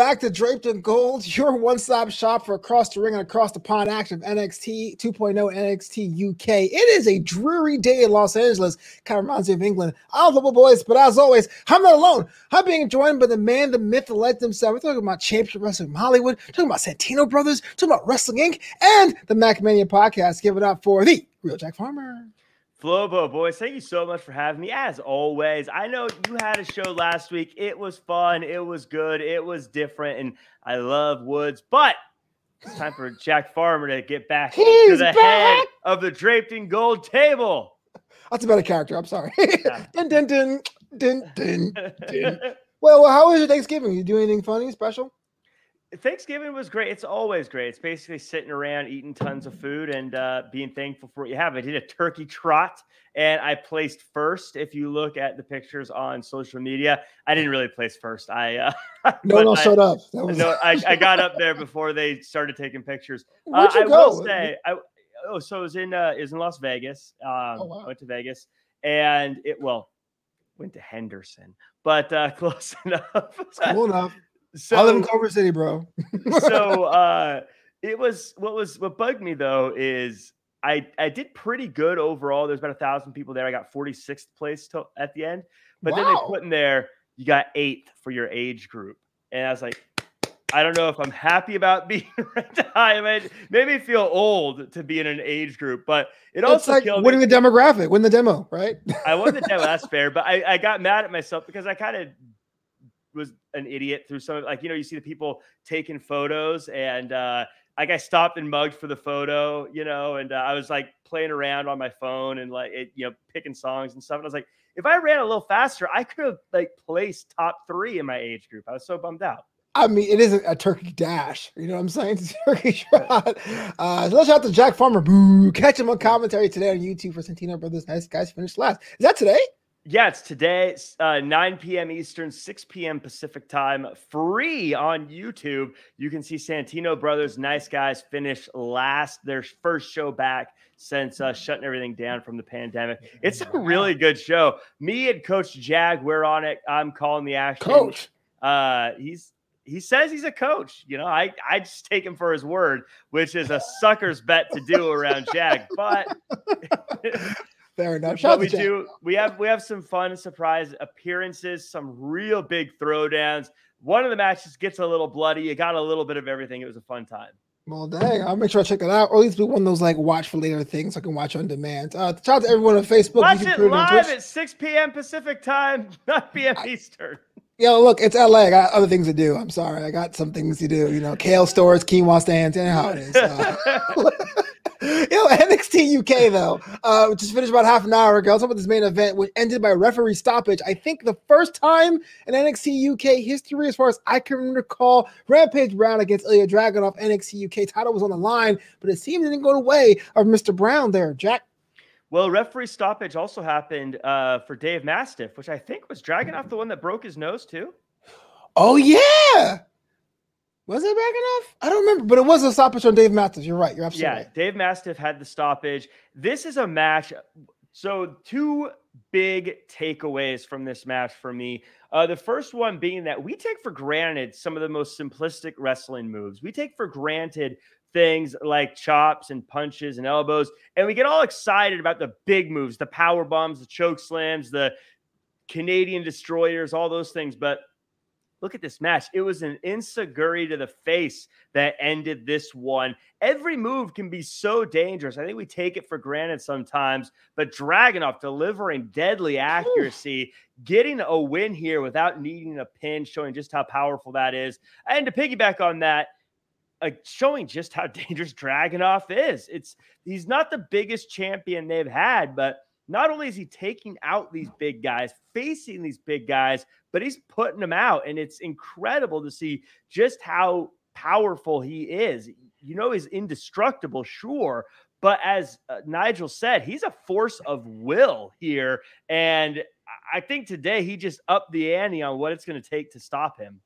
Back to Draped in Gold, your one-stop shop for across the ring and across the pond action of NXT 2.0 NXT UK. It is a dreary day in Los Angeles. Kind of reminds me of England. I'm the boys, but as always, I'm not alone. I'm being joined by the man, the myth, the legend himself. We're talking about Championship Wrestling Hollywood, talking about Santino Brothers, talking about Wrestling Inc., and the MacMania podcast. Give it up for the real Jack Farmer. Flobo boys, thank you so much for having me. As always, I know you had a show last week. It was fun. It was good. It was different, and I love Woods. But it's time for Jack Farmer to get back He's to the back! head of the draped in gold table. That's about a character. I'm sorry. dun, dun, dun, dun, dun, dun. Well, well, how was your Thanksgiving? You do anything funny, special? Thanksgiving was great. It's always great. It's basically sitting around eating tons of food and uh, being thankful for what you have. I did a turkey trot and I placed first. If you look at the pictures on social media, I didn't really place first. I uh, No one I- showed up. That was, no, I, I got up there before they started taking pictures. Uh, Where'd you I go? will say, I, oh, so it was in uh, it was in Las Vegas. Um, Oh, wow. I went to Vegas, and it well went to Henderson, but uh, close enough. cool enough. So I live in Culver City, bro. so uh it was what was what bugged me though is I I did pretty good overall. There's about a thousand people there. I got 46th place to, at the end, but then they put in there you got eighth for your age group, and I was like. I don't know if I'm happy about being high. I mean, made me feel old to be in an age group, but it it's also like killed me. winning the demographic, win the demo, right? I won the demo. That's fair, but I, I got mad at myself because I kind of was an idiot through some of like you know you see the people taking photos and uh like I stopped and mugged for the photo, you know, and uh, I was like playing around on my phone and like it, you know picking songs and stuff. And I was like, if I ran a little faster, I could have like placed top three in my age group. I was so bummed out. I mean, it isn't a turkey dash. You know what I'm saying? It's a turkey shot. Uh, so let's shout out to Jack Farmer. Boo. Catch him on commentary today on YouTube for Santino Brothers. Nice guys finished last. Is that today? Yeah, it's today, uh, 9 p.m. Eastern, 6 p.m. Pacific time, free on YouTube. You can see Santino Brothers, nice guys, finish last, their first show back since uh, shutting everything down from the pandemic. It's a really good show. Me and Coach Jag, we're on it. I'm calling the action. Coach. Uh, he's he says he's a coach. You know, I I just take him for his word, which is a sucker's bet to do around Jag. But Fair enough. Shout but we Jack. do we have we have some fun surprise appearances some real big throwdowns one of the matches gets a little bloody you got a little bit of everything it was a fun time Well, dang, I'll make sure I check that out. Or at least be one of those like watch for later things I can watch on demand. Uh, shout out to everyone on Facebook. watch YouTube, it live at 6 p.m pacific time 9 p.m eastern Yo, look, it's LA. I got other things to do. I'm sorry. I got some things to do. You know, kale stores, quinoa stands, and how it is. Uh, Yo, NXT UK though, uh, just finished about half an hour ago. Let's talk about this main event, which ended by referee stoppage. I think the first time in NXT UK history, as far as I can recall, Rampage Brown against Ilya Dragunov. NXT UK title was on the line, but it seemed it didn't go the way of Mr. Brown there. Jack, well referee stoppage also happened uh, for dave mastiff which i think was Dragunov the one that broke his nose too oh yeah, was it back enough? I don't remember, but it was a stoppage on Dave Mastiff. You're right. You're absolutely yeah, right. Dave Mastiff had the stoppage. This is a match. So, two big takeaways from this match for me. Uh, the first one being that we take for granted some of the most simplistic wrestling moves. We take for granted things like chops and punches and elbows, and we get all excited about the big moves, the power bombs, the choke slams, the Canadian destroyers, all those things. But look at this match. It was an enzuigiri to the face that ended this one. Every move can be so dangerous. I think we take it for granted sometimes, but Dragunov delivering deadly accuracy, getting a win here without needing a pin, showing just how powerful that is. And to piggyback on that, uh, showing just how dangerous Dragunov is. It's he's not the biggest champion they've had, but not only is he taking out these big guys, facing these big guys, but he's putting them out. And it's incredible to see just how powerful he is. You know, he's indestructible, sure. But as uh, Nigel said, he's a force of will here. And I- think today he just upped the ante on what it's going to take to stop him.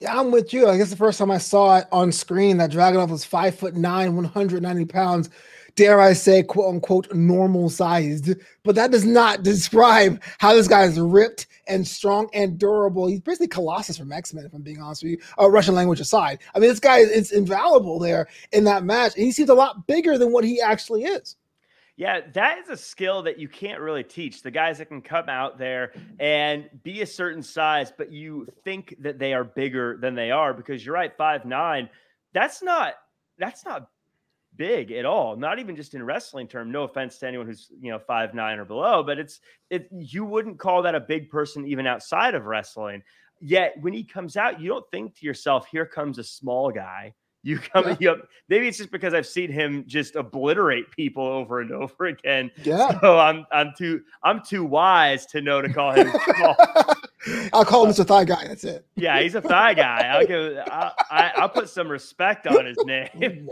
Yeah, I'm with you. I guess the first time I saw it on screen that Dragunov was five foot nine, 190 pounds, dare I say, quote unquote, normal sized. But that does not describe how this guy is ripped and strong and durable. He's basically Colossus from X Men, if I'm being honest with you, uh, Russian language aside. I mean, this guy is invaluable there in that match. And he seems a lot bigger than what he actually is. Yeah, that is a skill that you can't really teach. The guys that can come out there and be a certain size, but you think that they are bigger than they are because you're right, five nine. That's not that's not big at all. Not even just in wrestling term. No offense to anyone who's you know five nine or below, but it's it. You wouldn't call that a big person even outside of wrestling. Yet when he comes out, you don't think to yourself, "Here comes a small guy." You come, yeah. maybe it's just because I've seen him just obliterate people over and over again. Yeah. So I'm I'm too I'm too wise to know to call him small. I'll call him uh, Mr. Thigh Guy. That's it. Yeah, he's a thigh guy. I'll give. I'll, I, will put some respect on his name.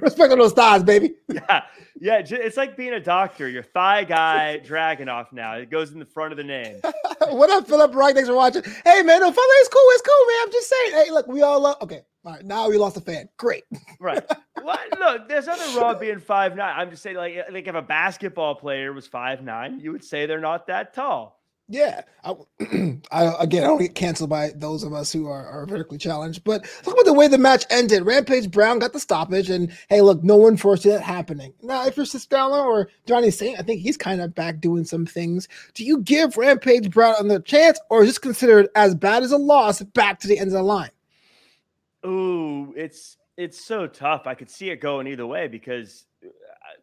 respect on those thighs, baby. Yeah, yeah. It's like being a doctor. Your thigh guy, Dragunov. Now it goes in the front of the name. what up, Philip Wright? Thanks for watching. Hey, man, no, it's cool. It's cool, man. I'm just saying. Hey, look, we all love. Okay, all right, now we lost a fan. Great. right. Well, look, there's nothing wrong being five nine. I'm just saying, like, like if a basketball player was five nine, you would say they're not that tall. Yeah, I, I, again, I don't get canceled by those of us who are, are vertically challenged. But look at the way the match ended. Rampage Brown got the stoppage, and hey, look, no one forced that happening. Now, if you're Sid Scala or Johnny Saint, I think he's kind of back doing some things. Do you give Rampage Brown another chance, or is this considered as bad as a loss back to the end of the line? Ooh, it's it's so tough. I could see it going either way because uh,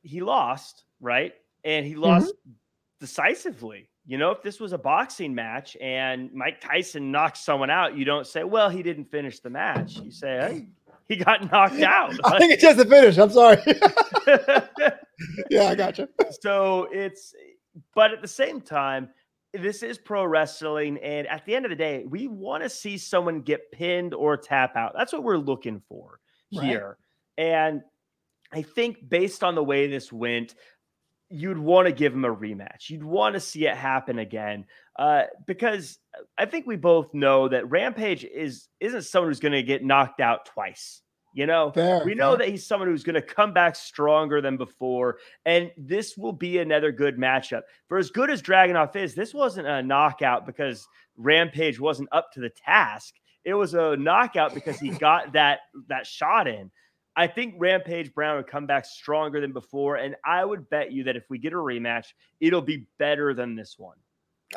he lost, right? And he lost mm-hmm. decisively. You know, if this was a boxing match and Mike Tyson knocks someone out, you don't say, well, he didn't finish the match. You say, hey, he got knocked out. I think it's just a finish. I'm sorry. yeah, I got you. So it's, but at the same time, this is pro wrestling. And at the end of the day, we want to see someone get pinned or tap out. That's what we're looking for here. Right. And I think based on the way this went, you'd want to give him a rematch. You'd want to see it happen again, uh, because I think we both know that Rampage is isn't someone who's going to get knocked out twice. You know, fair, we know fair. that he's someone who's going to come back stronger than before, and this will be another good matchup. For as good as Dragunov is, this wasn't a knockout because Rampage wasn't up to the task. It was a knockout because he got that that shot in. I think Rampage Brown would come back stronger than before. And I would bet you that if we get a rematch, it'll be better than this one.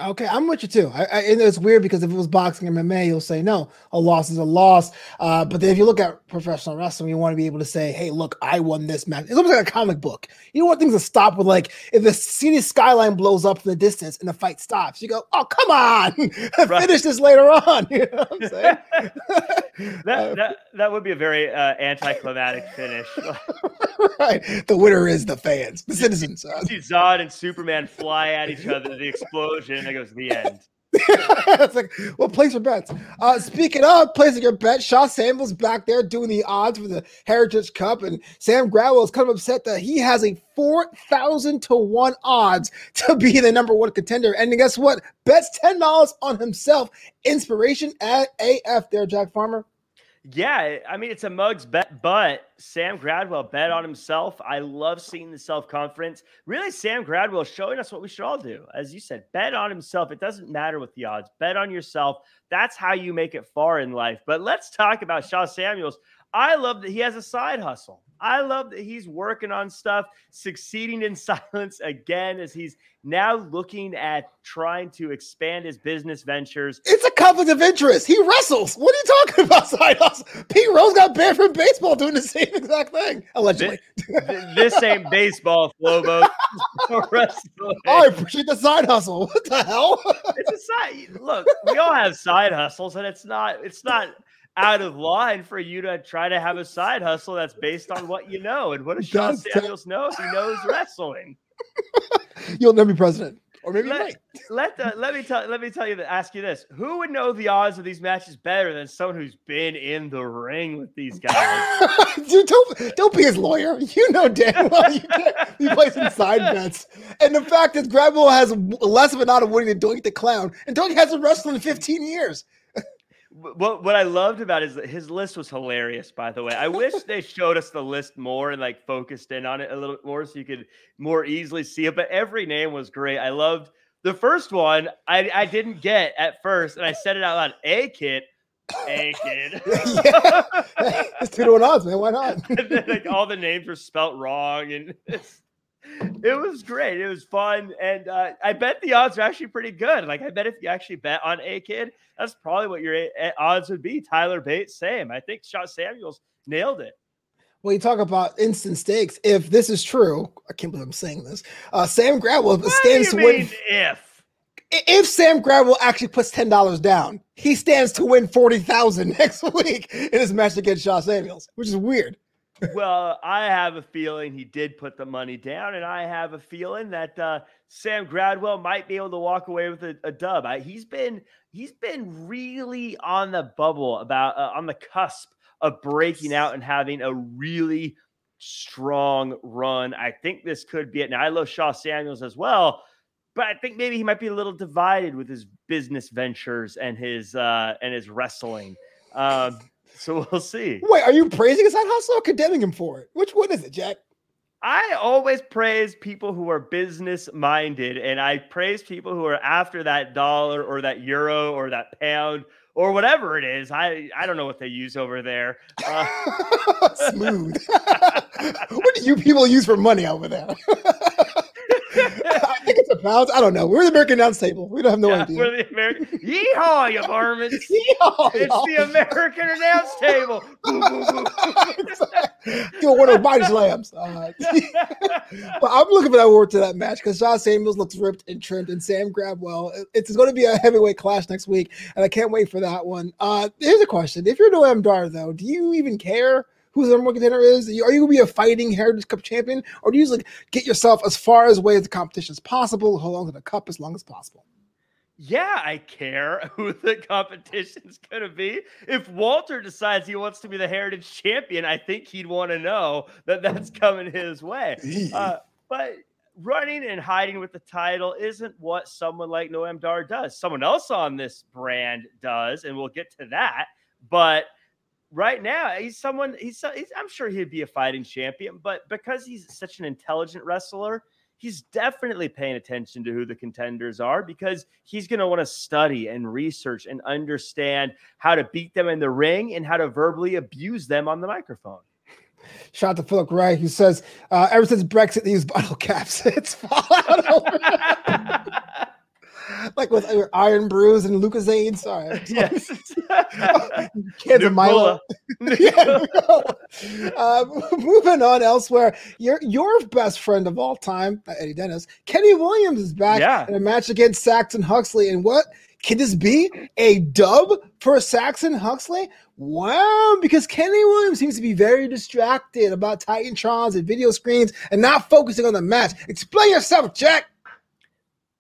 Okay, I'm with you too. I, I, it's weird because if it was boxing MMA, you'll say no, a loss is a loss. Uh, but then if you look at professional wrestling, you want to be able to say, "Hey, look, I won this match." It's almost like a comic book. You don't want things to stop with like if the city skyline blows up in the distance and the fight stops. You go, "Oh, come on, finish this later on." You know what I'm saying? that, uh, that that would be a very uh, anticlimactic finish. right. The winner is the fans, the citizens. You see Zod and Superman fly at each other, the explosion that goes to the end. it's like, well, place your bets. Uh, speaking of placing your bet, Sha Samuels back there doing the odds for the Heritage Cup, and Sam Gradwell is kind of upset that he has a four thousand to one odds to be the number one contender. And guess what? Bets ten dollars on himself. Inspiration at AF there, Jack Farmer. Yeah, I mean it's a mugs bet, but Sam Gradwell bet on himself. I love seeing the self confidence. Really, Sam Gradwell showing us what we should all do. As you said, bet on himself. It doesn't matter what the odds. Bet on yourself. That's how you make it far in life. But let's talk about Sha Samuels. I love that he has a side hustle. I love that he's working on stuff, succeeding in silence again as he's now looking at trying to expand his business ventures. It's a conflict of interest. He wrestles. What are you talking about, side hustle? Pete Rose got banned from baseball doing the same exact thing, allegedly. This, this ain't baseball, Flobo. I appreciate the side hustle. What the hell? it's a side. Look, we all have side hustles, and it's not. It's not out of line for you to try to have a side hustle that's based on what you know. And what does Sha Samuels know? He knows wrestling. You'll never be president. Or maybe let, let, uh, let me tell let me tell you that ask you this. Who would know the odds of these matches better than someone who's been in the ring with these guys? Dude, don't don't be his lawyer. You know damn well you can't be placing side bets. And the fact is Gradwell has less of an odd of winning than Doink the Clown, and Doink hasn't wrestled in 15 years what what I loved about his his list was hilarious. By the way, I wish they showed us the list more and like focused in on it a little bit more so you could more easily see it. But every name was great. I loved the first one. I I didn't get at first, and I said it out loud. A kid. A kid. yeah. It's two to one odds, man. Why not? then, like all the names were spelt wrong, and it was great. It was fun, and uh, I bet the odds are actually pretty good. Like I bet if you actually bet on a kid, that's probably what your a- a- odds would be. Tyler Bates, same. I think Sean Samuels nailed it. Well, you talk about instant stakes. If this is true, I can't believe I'm saying this. Uh, Sam Gradwell stands to win. if? If Sam Gradwell actually puts ten dollars down, he stands to win forty thousand next week in his match against Sha Samuels, which is weird. Well, I have a feeling he did put the money down, and I have a feeling that uh, Sam Gradwell might be able to walk away with a, a dub. I, he's been he's been really on the bubble about uh, on the cusp of breaking out and having a really strong run. I think this could be it. Now I love Sha Samuels as well, but I think maybe he might be a little divided with his business ventures and his uh, and his wrestling. Um, so we'll see. Wait, are you praising his side hustle or condemning him for it? Which one is it, Jack? I always praise people who are business minded, and I praise people who are after that dollar or that euro or that pound or whatever it is. I I don't know what they use over there. Uh, Smooth. what do you people use for money over there? It's a pound. I don't know. We're the American Announce Table. We don't have no yeah, idea. we're the American. Yeehaw, you varmints! Yeehaw, It's y'all. the American announce table. Do one of body slams. Uh, but I'm looking for that word to that match because John Samuels looks ripped and trimmed, and Sam Gradwell. it- It's going to be a heavyweight clash next week, and I can't wait for that one. Uh, here's a question: If you're Noam Dar, though, do you even care who the number one contender is? Are you, going to be a fighting Heritage Cup champion, or do you just like get yourself as far as away as the competition as possible, hold on to the cup as long as possible? Yeah, I care who the competition's going to be. If Walter decides he wants to be the Heritage Champion, I think he'd want to know that that's coming his way. Uh, but running and hiding with the title isn't what someone like Noam Dar does. Someone else on this brand does, and we'll get to that. But right now, he's someone. He's, he's I'm sure he'd be a fighting champion, but because he's such an intelligent wrestler, he's definitely paying attention to who the contenders are because he's going to want to study and research and understand how to beat them in the ring and how to verbally abuse them on the microphone. Shout out to Philip Wright, who says, uh, ever since Brexit, these bottle caps. It's fallout over. like with Iron Brews and Lucozade. Sorry. yes. Cans of Milo. Yeah. uh, moving on elsewhere, your your best friend of all time, Eddie Dennis, Kenny Williams is back Yeah. in a match against Saxon Huxley. And what can this be? A dub for Saxon Huxley? Wow, because Kenny Williams seems to be very distracted about Titantrons and video screens and not focusing on the match. Explain yourself, Jack.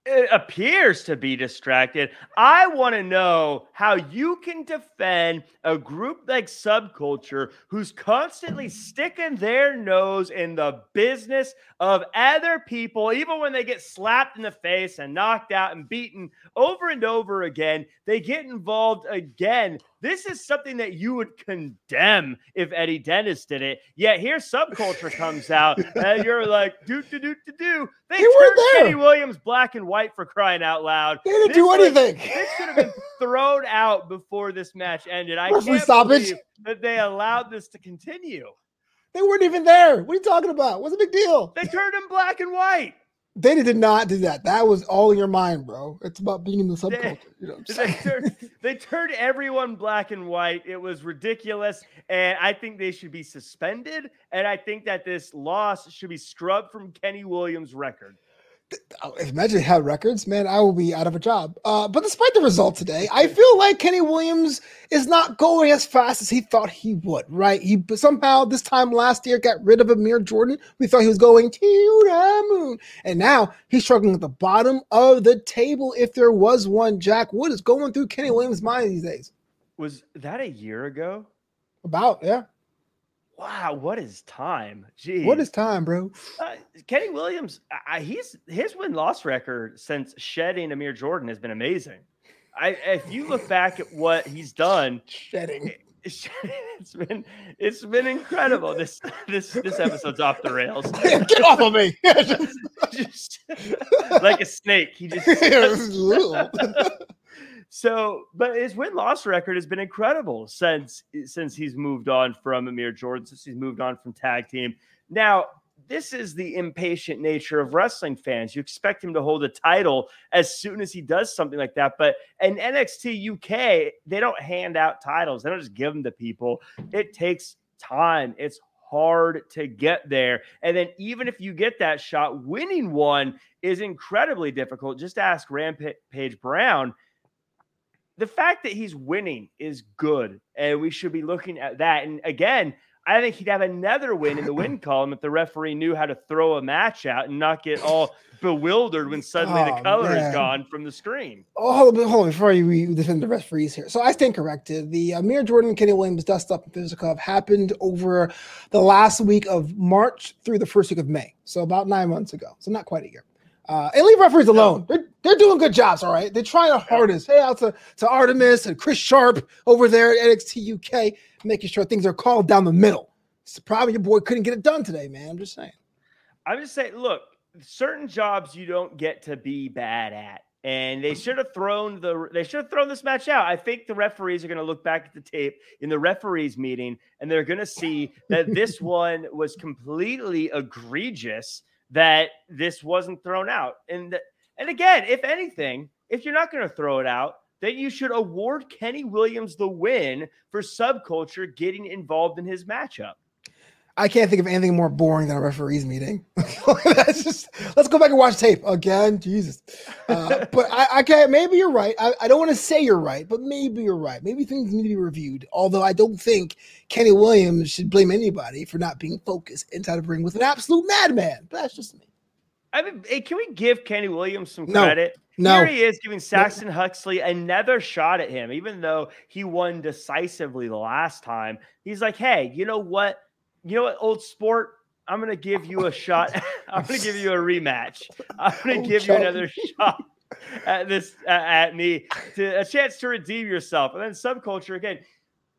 It appears to be distracted. I want to know how you can defend a group like Subculture who's constantly sticking their nose in the business of other people, even when they get slapped in the face and knocked out and beaten over and over again. They get involved again. This is something that you would condemn if Eddie Dennis did it. Yet here, Subculture comes out and you're like, do, do, do, do, do. They, They weren't turned there. Kenny Williams black and white for crying out loud. They didn't This do was- anything. This should have been thrown out before this match ended. I Referee can't stoppage. believe that they allowed this to continue. They weren't even there. What are you talking about? What's the big deal? They turned him black and white. They did not do that. That was all in your mind, bro. It's about being in the They- subculture. You know what I'm They turned, they turned everyone black and white. It was ridiculous. And I think they should be suspended. And I think that this loss should be scrubbed from Kenny Williams' record. Imagine had records, man. I will be out of a job. Uh, but despite the result today, I feel like Kenny Williams is not going as fast as he thought he would. Right? He somehow this time last year got rid of Amir Jordan. We thought he was going to the moon, and now he's struggling at the bottom of the table. If there was one, Jack, what is going through Kenny Williams' mind these days? Was that a year ago? About yeah. Wow, what is time? Gee. What is time, bro? Uh, Kenny Williams, I, I- he's his win loss record since shedding Amir Jordan has been amazing. I if you look back at what he's done, shedding. It's been it's been incredible. This this this episode's off the rails. Get off of me! just like a snake. He just so, but his win loss record has been incredible since eh, since he's moved on from Amir Jordan, since he's moved on from tag team. Now, this is the impatient nature of wrestling fans. You expect him to hold a title as soon as he does something like that. But in NXT UK, they don't hand out titles, they don't just give them to people. It takes time. It's hard to get there. And then, even if you get that shot, winning one is incredibly difficult. Just ask Rampage Brown the fact that he's winning is good, and we should be looking at that. And again, I think he'd have another win in the win column if the referee knew how to throw a match out and not get all bewildered when suddenly oh, the color man. is gone from the screen. Oh, hold on, hold on before you defend the referees here. So I stand corrected. The uh, Amir Jordan Kenny Williams dust up in physical happened over the last week of March through the first week of May. So about nine months ago. So not quite a year. Uh, and leave referees alone. They're, they're doing good jobs, all right. They're trying their hardest. Hey, out to, to Artemis and Chris Sharp over there at NXT UK, making sure things are called down the middle. It's the problem your boy couldn't get it done today, man. I'm just saying. I'm just saying, look, certain jobs you don't get to be bad at. And they should have thrown the they should have thrown this match out. I think the referees are going to look back at the tape in the referees meeting and they're going to see that this one was completely egregious that this wasn't thrown out. And and again, if anything, if you're not going to throw it out, then you should award Kenny Williams the win for subculture getting involved in his matchup. I can't think of anything more boring than a referees meeting. That's just let's go back and watch tape again. Jesus, uh, but I, I can't. Maybe you're right. I, I don't want to say you're right, but maybe you're right. Maybe things need to be reviewed. Although I don't think Kenny Williams should blame anybody for not being focused inside the ring with an absolute madman. But that's just me. I mean, hey, can we give Kenny Williams some credit? No. Here he is giving Saxon Huxley another shot at him, even though he won decisively the last time. He's like, hey, you know what? You know what, old sport, I'm gonna give you a shot. I'm gonna give you a rematch. I'm gonna give you another shot at this uh, at me to a chance to redeem yourself. And then subculture again.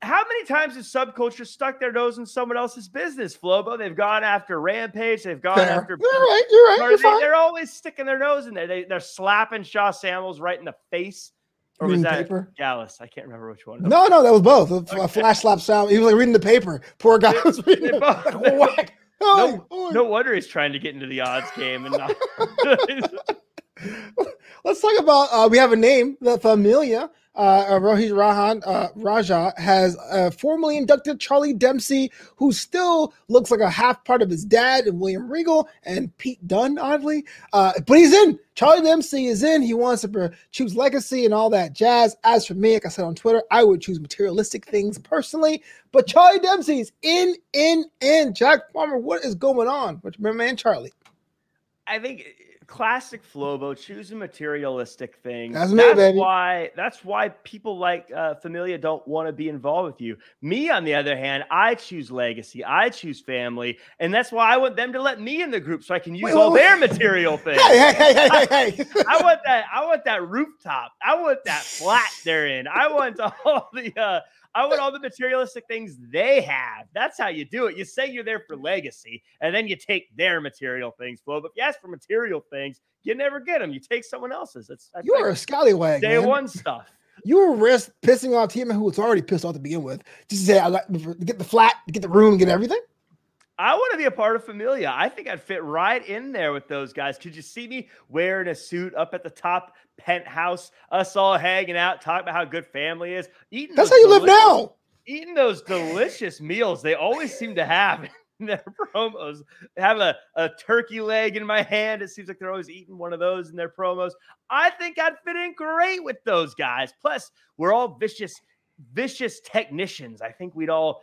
How many times has subculture stuck their nose in someone else's business, Flobo? They've gone after Rampage. They've gone Fair. after. You're right. You're right. You're they, are always sticking their nose in there. They, they're slapping Sha Samuels right in the face or reading was that paper? Gallus? I can't remember which one. No, no, that was both. A, flash slap sound. He was like reading the paper. Poor guy was reading both, like, no, no wonder he's trying to get into the odds game and not. Let's talk about. Uh, we have a name, the Familia uh, uh, Rohit Rahan uh, Raja has uh, formally inducted Charlie Dempsey, who still looks like a half part of his dad and William Regal and Pete Dunne, oddly. Uh, but he's in. Charlie Dempsey is in. He wants to choose legacy and all that jazz. As for me, like I said on Twitter, I would choose materialistic things personally. But Charlie Dempsey's in, in, in. Jack Palmer, what is going on with my man Charlie? I think classic Flobo, choose a materialistic thing. That's, me, that's why that's why people like uh, Familia don't want to be involved with you. Me, on the other hand, I choose legacy, I choose family, and that's why I want them to let me in the group so I can use wait, all wait, their material things. Hey, hey, hey, hey, hey. I want that. I want that rooftop. I want that flat they're in. I want all the. Uh, I want all the materialistic things they have. That's how you do it. You say you're there for legacy, and then you take their material things, Flo. But if you ask for material things, you never get them. You take someone else's. That's, that's you are a scallywag. Day man. one stuff. You risk pissing off Tima, who was already pissed off to begin with. Just to say, I like get the flat, get the room, get everything. I want to be a part of Familia. I think I'd fit right in there with those guys. Could you see me wearing a suit up at the top penthouse, us all hanging out, talking about how good family is? Eating That's how you live now. Eating those delicious meals they always seem to have in their promos. They have a, a turkey leg in my hand. It seems like they're always eating one of those in their promos. I think I'd fit in great with those guys. Plus, we're all vicious, vicious technicians. I think we'd all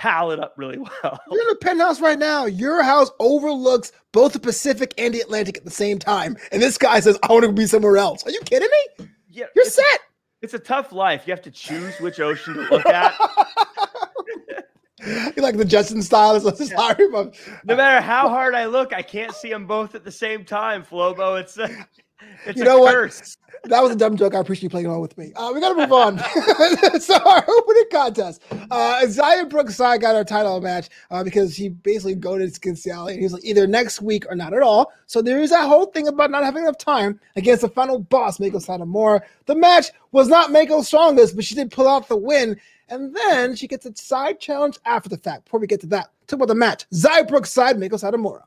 pal it up really well. You're in a penthouse right now. Your house overlooks both the Pacific and the Atlantic at the same time. And this guy says, I want to be somewhere else. Are you kidding me? Yeah. You're set. It's a tough life. You have to choose which ocean to look at. you like the Justin style? Is yeah. No matter how hard I look, I can't see them both at the same time, Flobo. It's uh, It's you know curse. what? That was a dumb joke. I appreciate you playing along with me. Uh, we got to move on. so our opening contest, uh, Xia Brookside got our title match uh, because he basically goaded Skin Sally. And he's like, either next week or not at all. So there is that whole thing about not having enough time against the final boss, Meiko Satomura. The match was not Mako's strongest, but she did pull out the win. And then she gets a side challenge after the fact. Before we get to that, talk about the match. Xia Brookside, Meiko Satomura.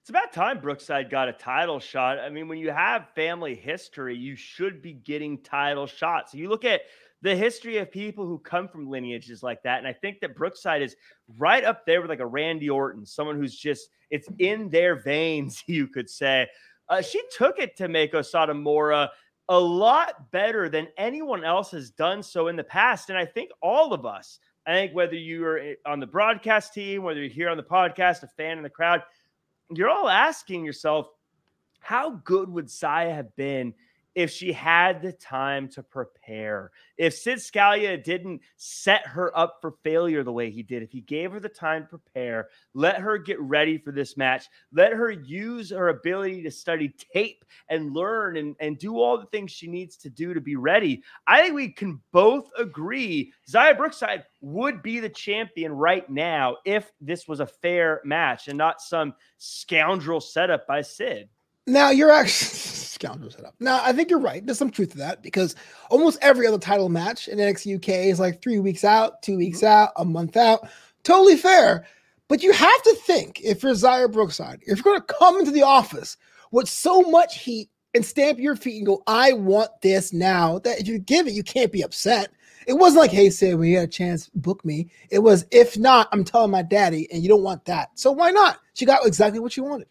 It's about time Brookside got a title shot. I mean, when you have family history, you should be getting title shots. You look at the history of people who come from lineages like that. And I think that Brookside is right up there with like a Randy Orton, someone who's just, it's in their veins, you could say. Uh, she took it to Meiko Satomura a lot better than anyone else has done so in the past. And I think all of us, I think whether you're on the broadcast team, whether you're here on the podcast, a fan in the crowd, you're all asking yourself, how good would Xia have been if she had the time to prepare? If Sid Scala didn't set her up for failure the way he did, if he gave her the time to prepare, let her get ready for this match, let her use her ability to study tape and learn and, and do all the things she needs to do to be ready, I think we can both agree Xia Brookside would be the champion right now if this was a fair match and not some scoundrel setup by Sid. Now you're actually scoundrel setup. Now I think you're right. There's some truth to that because almost every other title match in NXT UK is like three weeks out, two weeks mm-hmm. out, a month out. Totally fair. But you have to think if you're Xia Brookside, if you're going to come into the office with so much heat and stamp your feet and go, I want this now, that if you give it, you can't be upset. It wasn't like, hey, when you had a chance, book me. It was, if not, I'm telling my daddy, and you don't want that. So why not? She got exactly what she wanted.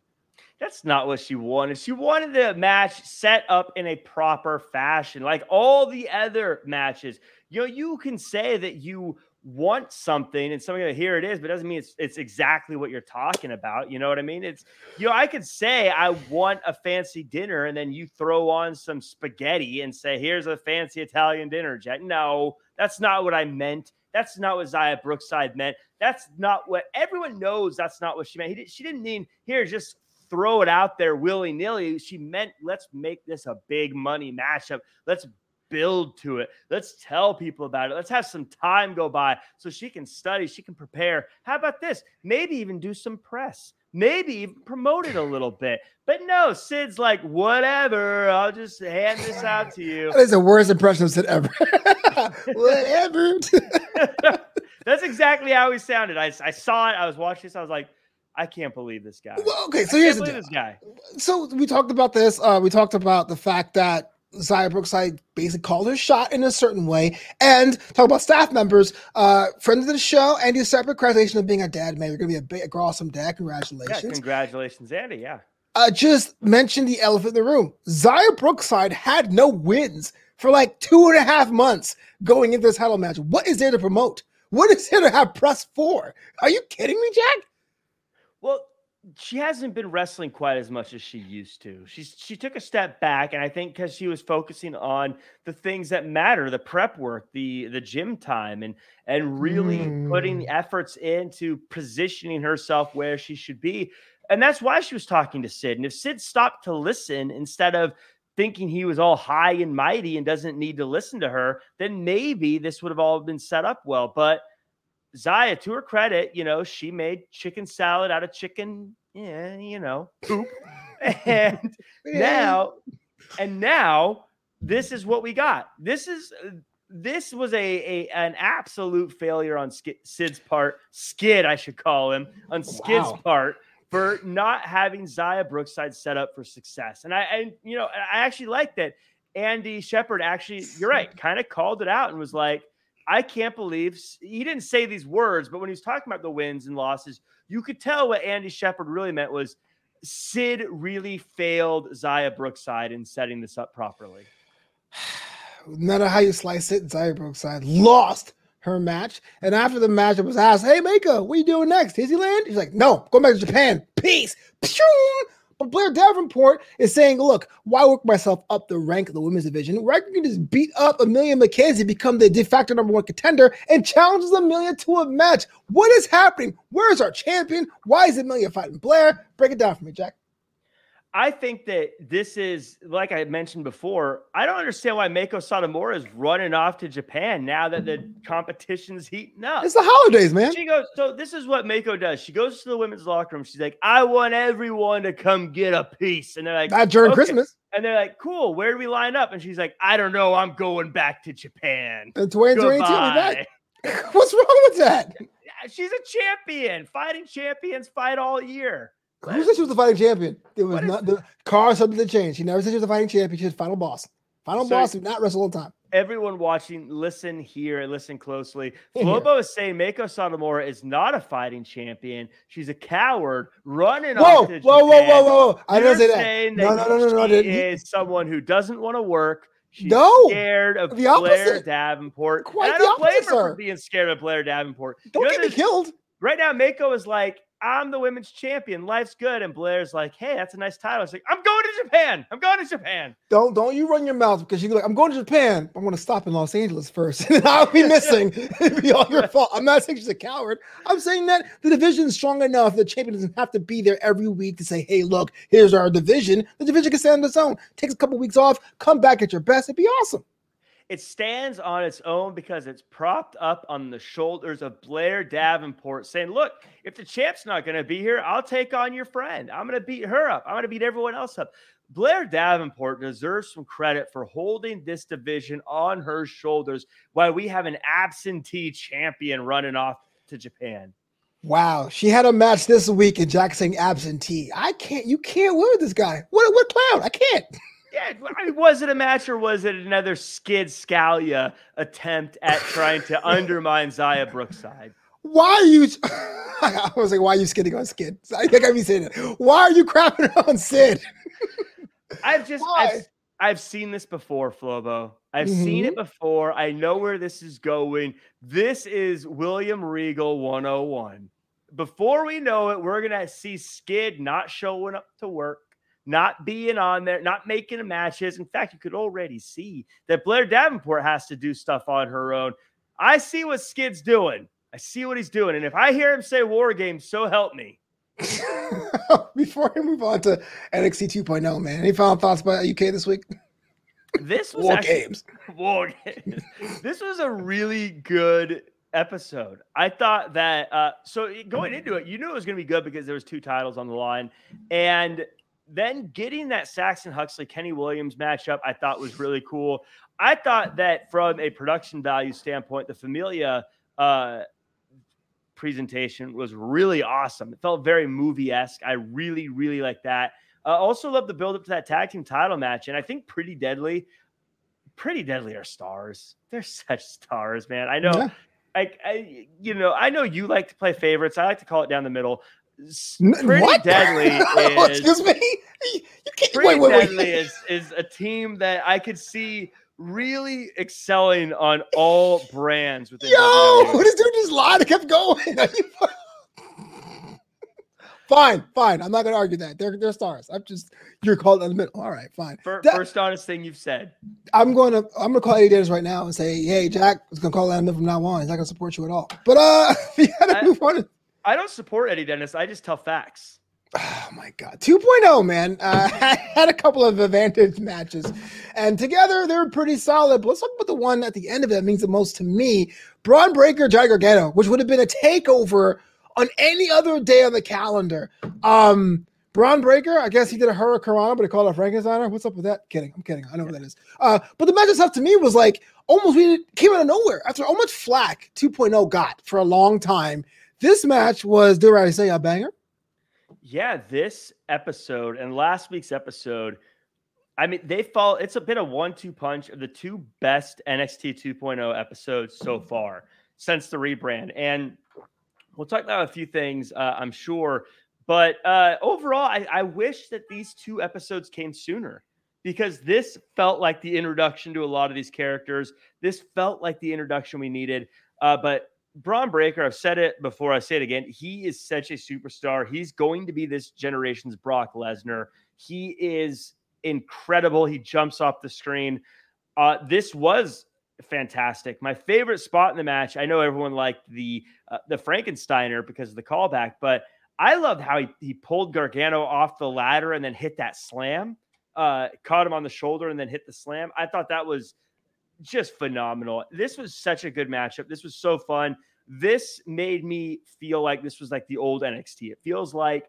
That's not what she wanted. She wanted the match set up in a proper fashion, like all the other matches. You know, you can say that you want something and somebody here it is, but it doesn't mean it's it's exactly what you're talking about. You know what I mean? It's you know, I could say I want a fancy dinner, and then you throw on some spaghetti and say, here's a fancy Italian dinner, Jet. No, that's not what I meant. That's not what Xia Brookside meant. That's not what everyone knows. That's not what she meant. He did, she didn't mean here just throw it out there willy nilly. She meant let's make this a big money matchup. Let's build to it. Let's tell people about it. Let's have some time go by so she can study, she can prepare. How about this? Maybe even do some press. Maybe even promote it a little bit. But no, Sid's like, whatever. I'll just hand this out to you. That is the worst impression of Sid ever. whatever. That's exactly how he sounded. I, I saw it. I was watching this. I was like, I can't believe this guy. Well, okay, so here's the deal. this guy. So we talked about this. Uh, we talked about the fact that Xia Brookside basically called her shot in a certain way, and talk about staff members, uh, friends of the show, Andy Shepherd congratulations of being a dad, man. You're gonna be a big, awesome dad. Congratulations. Yeah, congratulations, Andy. Yeah. Uh, just mention the elephant in the room. Xia Brookside had no wins for like two and a half months going into this title match. What is there to promote? What is there to have press for? Are you kidding me, Jack? Well, she hasn't been wrestling quite as much as she used to. She's she took a step back, and I think because she was focusing on the things that matter, the prep work, the the gym time, and and really mm. putting efforts into positioning herself where she should be. And that's why she was talking to Sid. And if Sid stopped to listen instead of thinking he was all high and mighty and doesn't need to listen to her, then maybe this would have all been set up well. But Xia, to her credit, you know, she made chicken salad out of chicken, yeah, you know, poop. and now, and now this is what we got. This is this was a, a an absolute failure on Sid's part. Skid, I should call him, on Skid's wow. part for not having Xia Brookside set up for success. And I, and you know, I actually like that Andy Shepherd actually, you're right, kind of called it out and was like, I can't believe he didn't say these words, but when he was talking about the wins and losses, you could tell what Andy Shepherd really meant was Sid really failed Xia Brookside in setting this up properly. No matter how you slice it, Xia Brookside lost her match. And after the match, was asked, Hey, Meiko, what are you doing next? Disneyland? He's like, No, going back to Japan. Peace. But Blair Davenport is saying, look, why work myself up the rank of the women's division? Where I can just beat up Emilia McKenzie, become the de facto number one contender, and challenges Emilia to a match. What is happening? Where is our champion? Why is Emilia fighting Blair? Break it down for me, Jack. I think that this is like I mentioned before. I don't understand why Meiko Satomura is running off to Japan now that the competition's heating up. It's the holidays, man. She goes. So this is what Meiko does. She goes to the women's locker room. She's like, "I want everyone to come get a piece," and they're like, Not during "Okay." Christmas. And they're like, "Cool, where do we line up?" And she's like, "I don't know. I'm going back to Japan." In 2022, we Goodbye. back. What's wrong with that? She's a champion. Fighting champions fight all year. Who said she was the fighting champion? It was What not the car subject to change. She never said she was the fighting champion. She was final boss. Final So- boss did not wrestle all the time. Everyone watching, listen here, and listen closely. Flobo is saying Meiko Satomura is not a fighting champion. She's a coward running Whoa, off whoa, to whoa, whoa, whoa, whoa! I didn't say that. saying No, that no, no, no, no. She didn't. is someone who doesn't want to work. She's No, scared of the Blair. Davenport. Quite and I the don't blame her for being scared of Blair Davenport. Don't know, get me killed. Right now, Mako is like, I'm the women's champion. Life's good. And Blair's like, hey, that's a nice title. It's like, I'm going to Japan. I'm going to Japan. Don't don't you run your mouth because you're like, I'm going to Japan. I'm going to stop in Los Angeles first, and I'll be missing. It'll be all your fault. I'm not saying she's a coward. I'm saying that the division's strong enough. The champion doesn't have to be there every week to say, "Hey, look, here's our division." The division can stand on its own. Takes a couple weeks off. Come back at your best. It'd be awesome. It stands on its own because it's propped up on the shoulders of Blair Davenport, saying, Look, if the champ's not going to be here, I'll take on your friend. I'm going to beat her up. I'm going to beat everyone else up. Blair Davenport deserves some credit for holding this division on her shoulders while we have an absentee champion running off to Japan. Wow, she had a match this week, and Jack saying absentee. I can't. You can't win with this guy. What what clown? I can't. Yeah, I mean, was it a match or was it another Skid Scala attempt at trying to undermine Xia Brookside? Why are you? I was like, why are you skidding on Skid? I think I be saying it. Why are you crapping on Sid? I've just I've, I've seen this before, Flobo. I've seen it mm-hmm. before. I know where this is going. This is William Regal 101. Before we know it, we're gonna see Skid not showing up to work, not being on there, not making matches. In fact, you could already see that Blair Davenport has to do stuff on her own. I see what Skid's doing. I see what he's doing. And if I hear him say war games, so help me. Before we move on to NXT 2.0, man, any final thoughts about UK this week? This was War actually games. War Games. this was a really good episode. I thought that uh so going into it, you knew it was gonna be good because there was two titles on the line. And then getting that Saxon Huxley Kenny Williams matchup, I thought was really cool. I thought that from a production value standpoint, the Familia uh presentation was really awesome. It felt very movie-esque. I really, really like that. Uh, also love the build up to that tag team title match. And I think Pretty Deadly, Pretty Deadly are stars. They're such stars, man. I know, Yeah. I, I, you know, I know you like to play favorites. I like to call it down the middle. Pretty what? Deadly Oh, is Excuse me. You can't. Pretty Wait, wait, wait. Deadly is is a team that I could see really excelling on all brands within Yo, WWE. this dude just lied and kept going. Fine, fine. I'm not gonna argue that. They're they're stars. I'm just you're called in the middle. All right, fine. Fir- That- first honest thing you've said. I'm going to I'm gonna call Eddie Dennis right now and say, hey, Jack is gonna call Adam from now on. He's not gonna support you at all. But uh, we gotta I- move on. I don't support Eddie Dennis. I just tell facts. Oh my god, 2.0, man. Uh, I had a couple of advantage matches, and together they're pretty solid. But let's talk about the one at the end of it that means the most to me: Bron Breakker, Johnny Gargano, which would have been a takeover on any other day on the calendar. Um, Bron Breakker, I guess he did a Hurricane, but he called it a Frankensteiner. What's up with that? Kidding, I'm kidding. I know what that is. Uh, but the match itself to me was like almost we came out of nowhere after how much flack 2.0 got for a long time. This match was, dare I say, a banger. Yeah, this episode and last week's episode, I mean, they fall. It's a bit of one-two punch of the two best NXT 2.0 episodes so far since the rebrand, and we'll talk about a few things, uh, I'm sure. But uh, overall, I, I wish that these two episodes came sooner because this felt like the introduction to a lot of these characters. This felt like the introduction we needed. Uh, but Bron Breakker, I've said it before, I say it again. He is such a superstar. He's going to be this generation's Brock Lesnar. He is incredible. He jumps off the screen. Uh, this was fantastic. My favorite spot in the match. I know everyone liked the uh, the Frankensteiner because of the callback, but I loved how he, he pulled Gargano off the ladder and then hit that slam, uh, caught him on the shoulder and then hit the slam. I thought that was just phenomenal. This was such a good matchup. This was so fun. This made me feel like this was like the old NXT. It feels like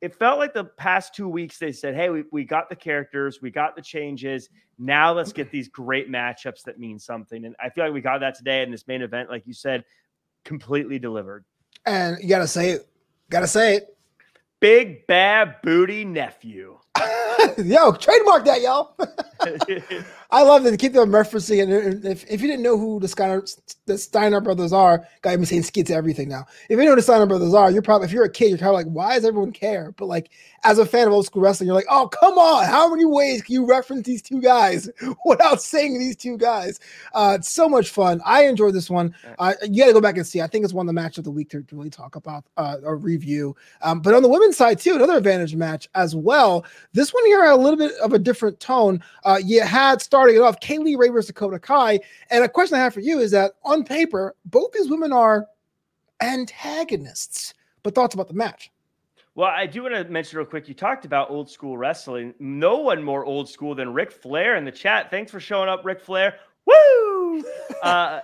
it felt like the past two weeks they said, Hey, we, we got the characters, we got the changes. Now let's get these great matchups that mean something. And I feel like we got that today in this main event, like you said, completely delivered. And you gotta say it, gotta say it. Big bad booty nephew. Yo, trademark that, y'all. I love that they keep them referencing. And if, if you didn't know who the Steiner, the Steiner brothers are, got me saying skits everything now. If you know who the Steiner brothers are, you're probably if you're a kid, you're kind of like, why does everyone care? But like as a fan of old school wrestling, you're like, oh come on, how many ways can you reference these two guys without saying these two guys? Uh, it's so much fun. I enjoyed this one. Uh, you got to go back and see. I think it's one of the match of the week to, really talk about uh, or review. Um, but on the women's side too, another advantage match as well. This one here had a little bit of a different tone. Uh, you had starting it off Kay Lee Ray versus Dakota Kai. And a question I have for you is that on paper, both these women are antagonists. But thoughts about the match? Well, I do want to mention real quick. You talked about old school wrestling. No one more old school than Ric Flair in the chat. Thanks for showing up, Ric Flair. Woo! uh,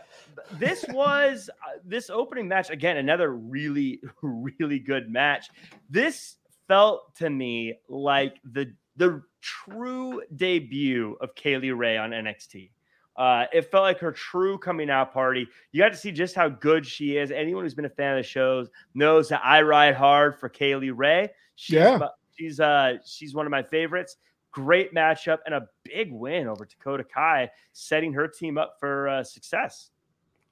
this was uh, this opening match again. Another really, really good match. This felt to me like the the true debut of Kay Lee Ray on NXT. Uh, it felt like her true coming out party. You got to see just how good she is. Anyone who's been a fan of the shows knows that I ride hard for Kay Lee Ray. She's, yeah, she's uh she's one of my favorites. Great matchup and a big win over Dakota Kai, setting her team up for uh, success.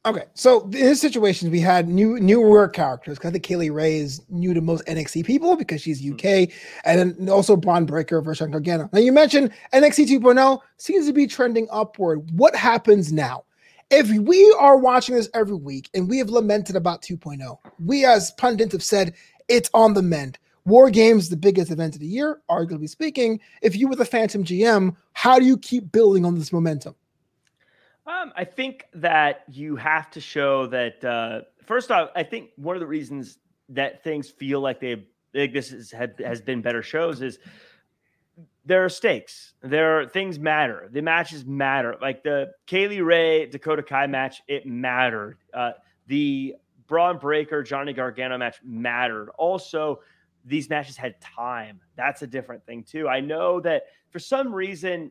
Okay, so in this situation, we had new newer characters. I think Kay Lee Ray is new to most NXT people because she's UK, mm-hmm. and then also Bron Breakker versus Gargano. Now you mentioned NXT 2.0 seems to be trending upward. What happens now? If we are watching this every week and we have lamented about 2.0, we as pundits have said it's on the mend. War Games, the biggest event of the year, arguably speaking. If you were the Phantom GM, how do you keep building on this momentum? Um, I think that you have to show that. Uh, first off, I think one of the reasons that things feel like they like this is, have, has been better shows is there are stakes. There are things matter. The matches matter. Like the Kay Lee Ray Dakota Kai match, it mattered. Uh, the Bron Breakker Johnny Gargano match mattered. Also, these matches had time. That's a different thing too. I know that for some reason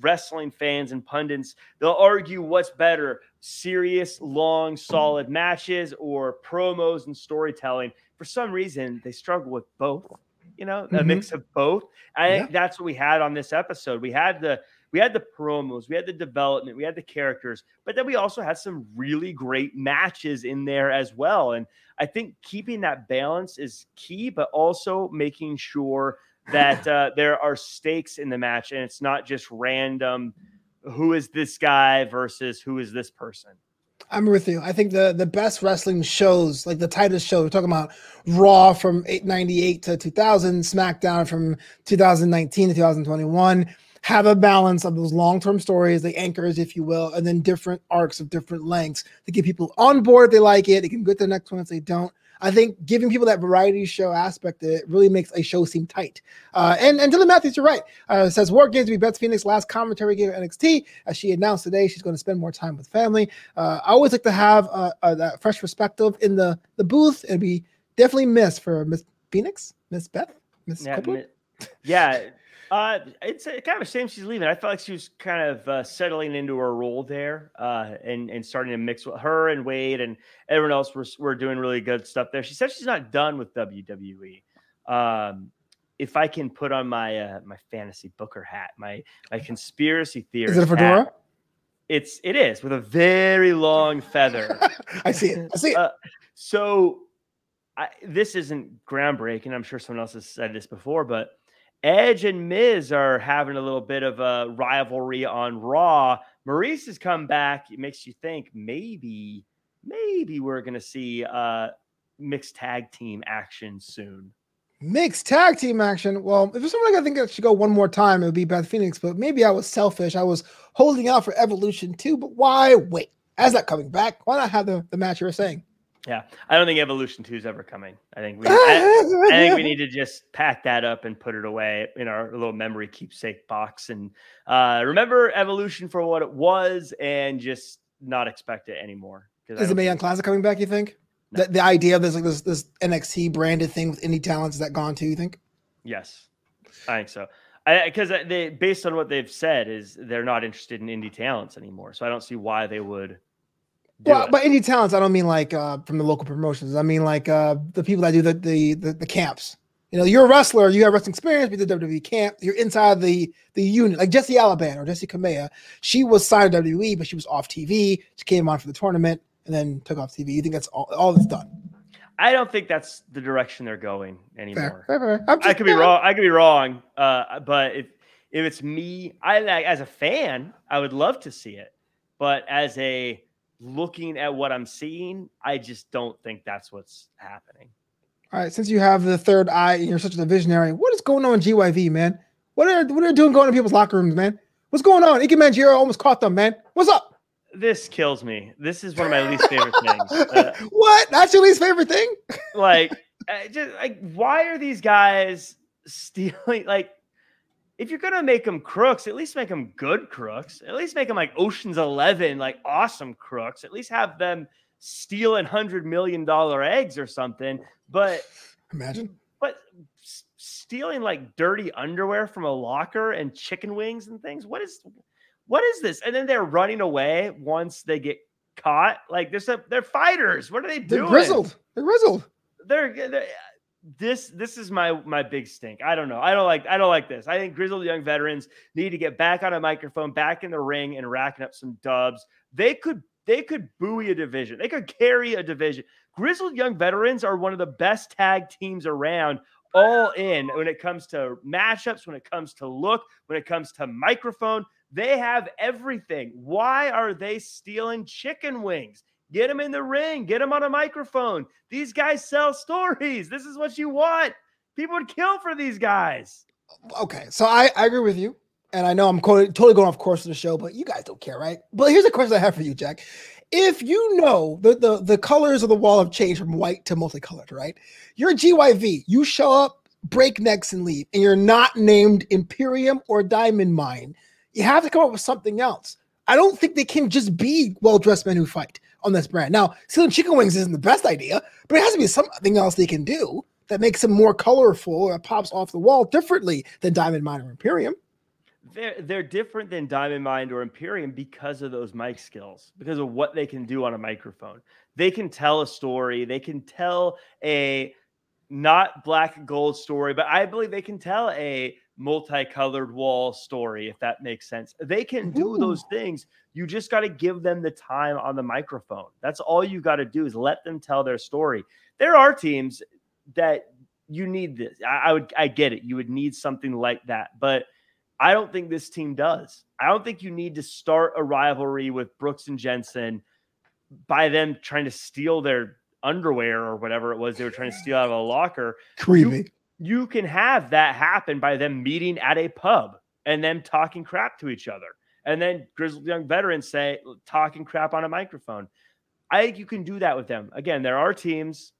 wrestling fans and pundits, they'll argue what's better serious, long, solid matches or promos and storytelling. For some reason, they struggle with both, you know, a mm-hmm. mix of both. I yeah. think that's what we had on this episode. We had the we had the promos, we had the development, we had the characters, but then we also had some really great matches in there as well. And I think keeping that balance is key, but also making sure that uh, there are stakes in the match and it's not just random who is this guy versus who is this person. I'm with you. I think the the best wrestling shows, like the tightest show, we're talking about Raw from 898 to 2000, SmackDown from 2019 to 2021, have a balance of those long term stories, the anchors, if you will, and then different arcs of different lengths to get people on board. if They like it. They can get to the next one if they don't. I think giving people that variety show aspect it really makes a show seem tight. Uh, and and Dylan Matthews, you're right. Uh, says War Games to be Beth Phoenix last commentary game at NXT. As she announced today, she's going to spend more time with family. Uh, I always like to have uh, uh, that fresh perspective in the the booth. It'd be definitely missed for Miss Phoenix, Miss Beth, Miss yeah, yeah, uh, it's a, kind of a shame she's leaving. I felt like she was kind of uh, settling into her role there, uh, and and starting to mix with her and Wade and everyone else. Were, were doing really good stuff there. She said she's not done with WWE. Um, if I can put on my uh, my fantasy Booker hat, my my conspiracy theory. Is it a fedora? Hat, it's it is with a very long feather. I see it. I see it. Uh, so I, this isn't groundbreaking. I'm sure someone else has said this before, but Edge and Miz are having a little bit of a rivalry on Raw. Maurice has come back. It makes you think maybe, maybe we're going to see uh, mixed tag team action soon. Mixed tag team action. Well, if there's something like I think that should go one more time, it would be Beth Phoenix. But maybe I was selfish. I was holding out for Evolution too. But why wait? As that coming back, why not have the, the match you were saying? Yeah, I don't think Evolution Two is ever coming. I think we, I, I, think we need to just pack that up and put it away in our little memory keepsake box and uh, remember Evolution for what it was and just not expect it anymore. Is the Mae Young Classic coming back? You think no. the, the idea of this like this this NXT branded thing with indie talents is that gone too? You think? Yes, I think so. Because they, based on what they've said, is they're not interested in indie talents anymore. So I don't see why they would well, it. but indie talents, I don't mean like uh, from the local promotions. I mean like uh, the people that do the, the, the the camps. You know, you're a wrestler, you have wrestling experience, with the WWE camp, you're inside the the unit, like Jesse Elaban or Jesse Kamea. She was signed to WWE, but she was off TV. She came on for the tournament and then took off TV. You think that's all, all that's done? I don't think that's the direction they're going anymore. Fair, fair, fair. I could be wrong. I could be wrong. Uh, but if if it's me, I as a fan, I would love to see it. But as a looking at what I'm seeing, I just don't think that's what's happening. All right, since you have the third eye and you're such a visionary, what is going on in GYV, man? What are what are you doing going to people's locker rooms, man? What's going on? Ikemen Jiro almost caught them, man. What's up? This kills me. This is one of my least favorite things. Uh, what? That's your least favorite thing? like, just like, why are these guys stealing? Like, if you're gonna make them crooks, at least make them good crooks. At least make them like Ocean's Eleven, like awesome crooks. At least have them stealing hundred million dollar eggs or something. But imagine, but stealing like dirty underwear from a locker and chicken wings and things. What is, what is this? And then they're running away once they get caught. Like they're they're fighters. What are they doing? They're grizzled. They're grizzled. They're, they're this this is my my big stink. I don't know. I don't like I don't like this. I think grizzled young veterans need to get back on a microphone, back in the ring, and racking up some dubs. They could they could buoy a division. They could carry a division. Grizzled young veterans are one of the best tag teams around. All in when it comes to matchups, when it comes to look, when it comes to microphone, they have everything. Why are they stealing chicken wings? Get them in the ring. Get them on a microphone. These guys sell stories. This is what you want. People would kill for these guys. Okay, so I, I agree with you, and I know I'm totally going off course of the show, but you guys don't care, right? But here's a question I have for you, Jack. If you know the the, the colors of the wall have changed from white to multicolored, right? You're GYV. You show up, break necks, and leave, and you're not named Imperium or Diamond Mine. You have to come up with something else. I don't think they can just be well dressed men who fight on this brand. Now, stealing chicken wings isn't the best idea, but it has to be something else they can do that makes them more colorful or pops off the wall differently than Diamond Mine or Imperium. They're they're different than Diamond Mine or Imperium because of those mic skills, because of what they can do on a microphone. They can tell a story. They can tell a not black gold story, but I believe they can tell a multicolored wall story, if that makes sense. They can do Ooh. those things. You just got to give them the time on the microphone. That's all you got to do is let them tell their story. There are teams that you need this. I, I, would I get it. You would need something like that. But I don't think this team does. I don't think you need to start a rivalry with Brooks and Jensen by them trying to steal their underwear or whatever it was they were trying to steal out of a locker. Creepy you can have that happen by them meeting at a pub and them talking crap to each other. And then grizzled young veterans say talking crap on a microphone. I think you can do that with them. Again, there are teams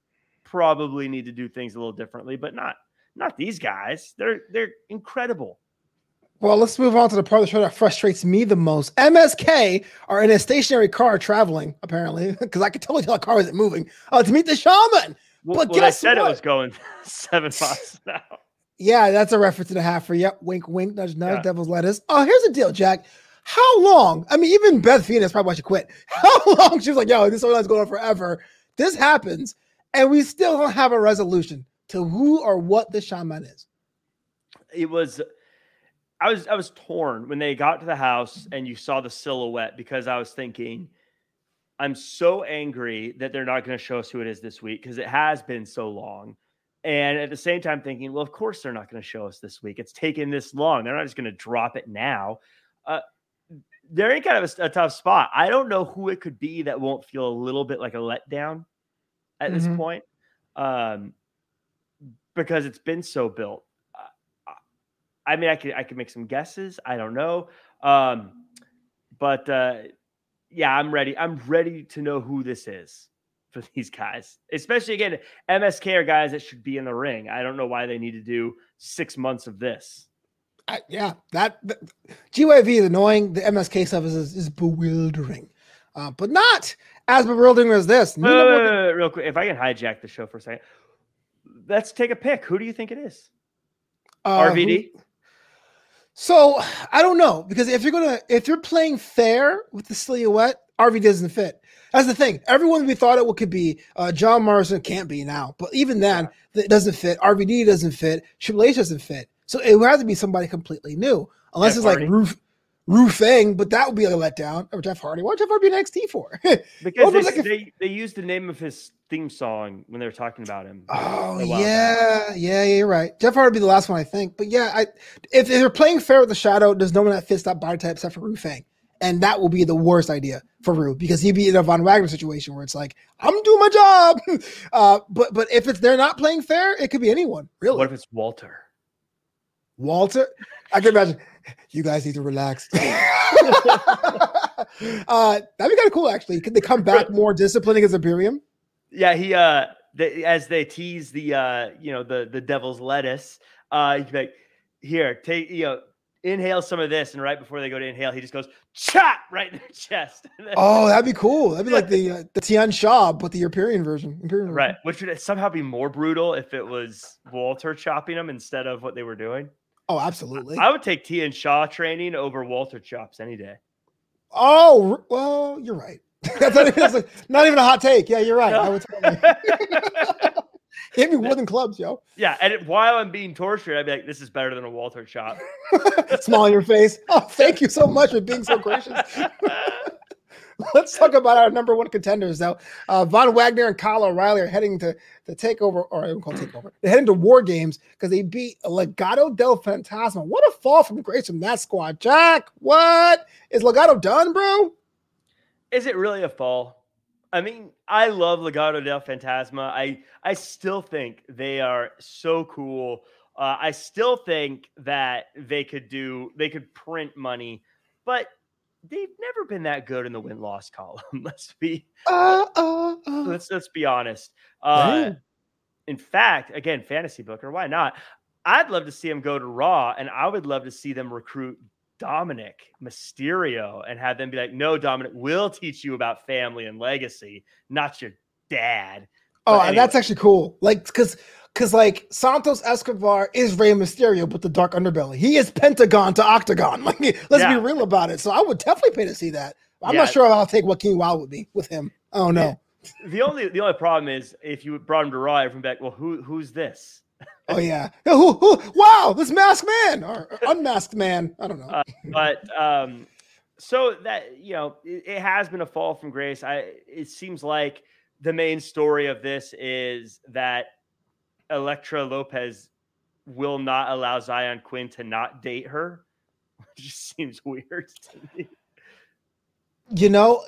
probably need to do things a little differently, but not not these guys. They're they're incredible. Well, let's move on to the part of the show that frustrates me the most. MSK are in a stationary car traveling, apparently, because I could totally tell a car isn't moving uh, to meet the shaman. Well, but well, guess said what? it was going seven miles an hour. Yeah, that's a reference to the half for yep. Wink, wink, nudge, nudge, yeah. devil's lettuce. Oh, here's the deal, Jack. How long? I mean, even Beth Phoenix probably should quit. How long? She was like, yo, this storyline's going on forever. This happens, and we still don't have a resolution to who or what the shaman is. It was I was I was torn when they got to the house and you saw the silhouette because I was thinking I'm so angry that they're not going to show us who it is this week because it has been so long. And at the same time, thinking, well, of course they're not going to show us this week. It's taken this long. They're not just going to drop it now. Uh, they're in kind of a, a, tough spot. I don't know who it could be that won't feel a little bit like a letdown at mm-hmm. this point, um, because it's been so built. Uh, I mean, I could I could make some guesses. I don't know, um, but uh, yeah, I'm ready. I'm ready to know who this is. for these guys, especially again, MSK are guys that should be in the ring. I don't know why they need to do six months of this. I, yeah, that, that GYV is annoying. The MSK stuff is, is, is bewildering, uh, but not as bewildering as this. Wait, wait, wait, real quick, if I can hijack the show for a second, let's take a pick. Who do you think it is? Uh, RVD. Who, so I don't know because if you're gonna if you're playing fair with the silhouette, RV doesn't fit. That's the thing. Everyone we thought it would, could be uh, John Morrison can't be now, but even then, yeah. it doesn't fit. RVD doesn't fit. Triple H doesn't fit. So it would have to be somebody completely new, unless it's like Roof Roofing, but that would be a letdown. Or Jeff Hardy. What Jeff Hardy be NXT for? because they, like they, they used the name of his theme song when they were talking about him. Oh yeah, yeah, yeah, you're right. Jeff Hardy would be the last one I think. But yeah, I if they're playing fair with the shadow, there's no one that fits that body type except for Roofing. And that will be the worst idea for Rue because he'd be in a Von Wagner situation where it's like, I'm doing my job. Uh, but but if it's they're not playing fair, it could be anyone, really. What if it's Walter? Walter? I can imagine you guys need to relax. uh, that'd be kind of cool, actually. Could they come back more disciplining as Imperium? Yeah, he uh the, as they tease the uh you know the the devil's lettuce, uh he'd be like, here, take you know, inhale some of this, and right before they go to inhale, he just goes chop right in their chest. oh, that'd be cool. That'd be like the uh, the Tian Sha, but the Imperium version. Imperium right, which would somehow be more brutal if it was Walter chopping them instead of what they were doing. Oh, absolutely. I would take Tian Sha training over Walter chops any day. Oh, well, you're right. That's not even, like, not even a hot take. Yeah, you're right. No. I would totally. Hit me wooden clubs, yo. Yeah, and while I'm being tortured, I'd be like, "This is better than a Walter chop." Smile on your face. Oh, thank you so much for being so gracious. Let's talk about our number one contenders though. Uh, Von Wagner and Kyle O'Reilly are heading to the takeover, or I don't call takeover. They're heading to War Games because they beat Legado del Fantasma. What a fall from grace from that squad, Jack. What is Legado done, bro? Is it really a fall? I mean, I love Legado del Fantasma. I I still think they are so cool. Uh, I still think that they could do they could print money, but they've never been that good in the win loss column. let's be uh, uh, uh. let's let's be honest. Uh, in fact, again, fantasy booker, why not? I'd love to see them go to Raw, and I would love to see them recruit Dominic Mysterio and have them be like, "No, Dominic, we'll teach you about family and legacy, not your dad." Oh, anyway. that's actually cool. Like, because because like Santos Escobar is Rey Mysterio, but the dark underbelly. He is Pentagon to Octagon. Like, let's yeah. be real about it. So I would definitely pay to see that. I'm yeah. not sure if I'll take Joaquin Wilde with me with him. Oh no. The only the only problem is if you brought him to Raw, everyone back. Well, who who's this? oh yeah. Who, who, wow, this masked man or unmasked man. I don't know. Uh, but um, so that you know, it, it has been a fall from grace. I it seems like the main story of this is that Elektra Lopez will not allow Xyon Quinn to not date her, which just seems weird to me. You know,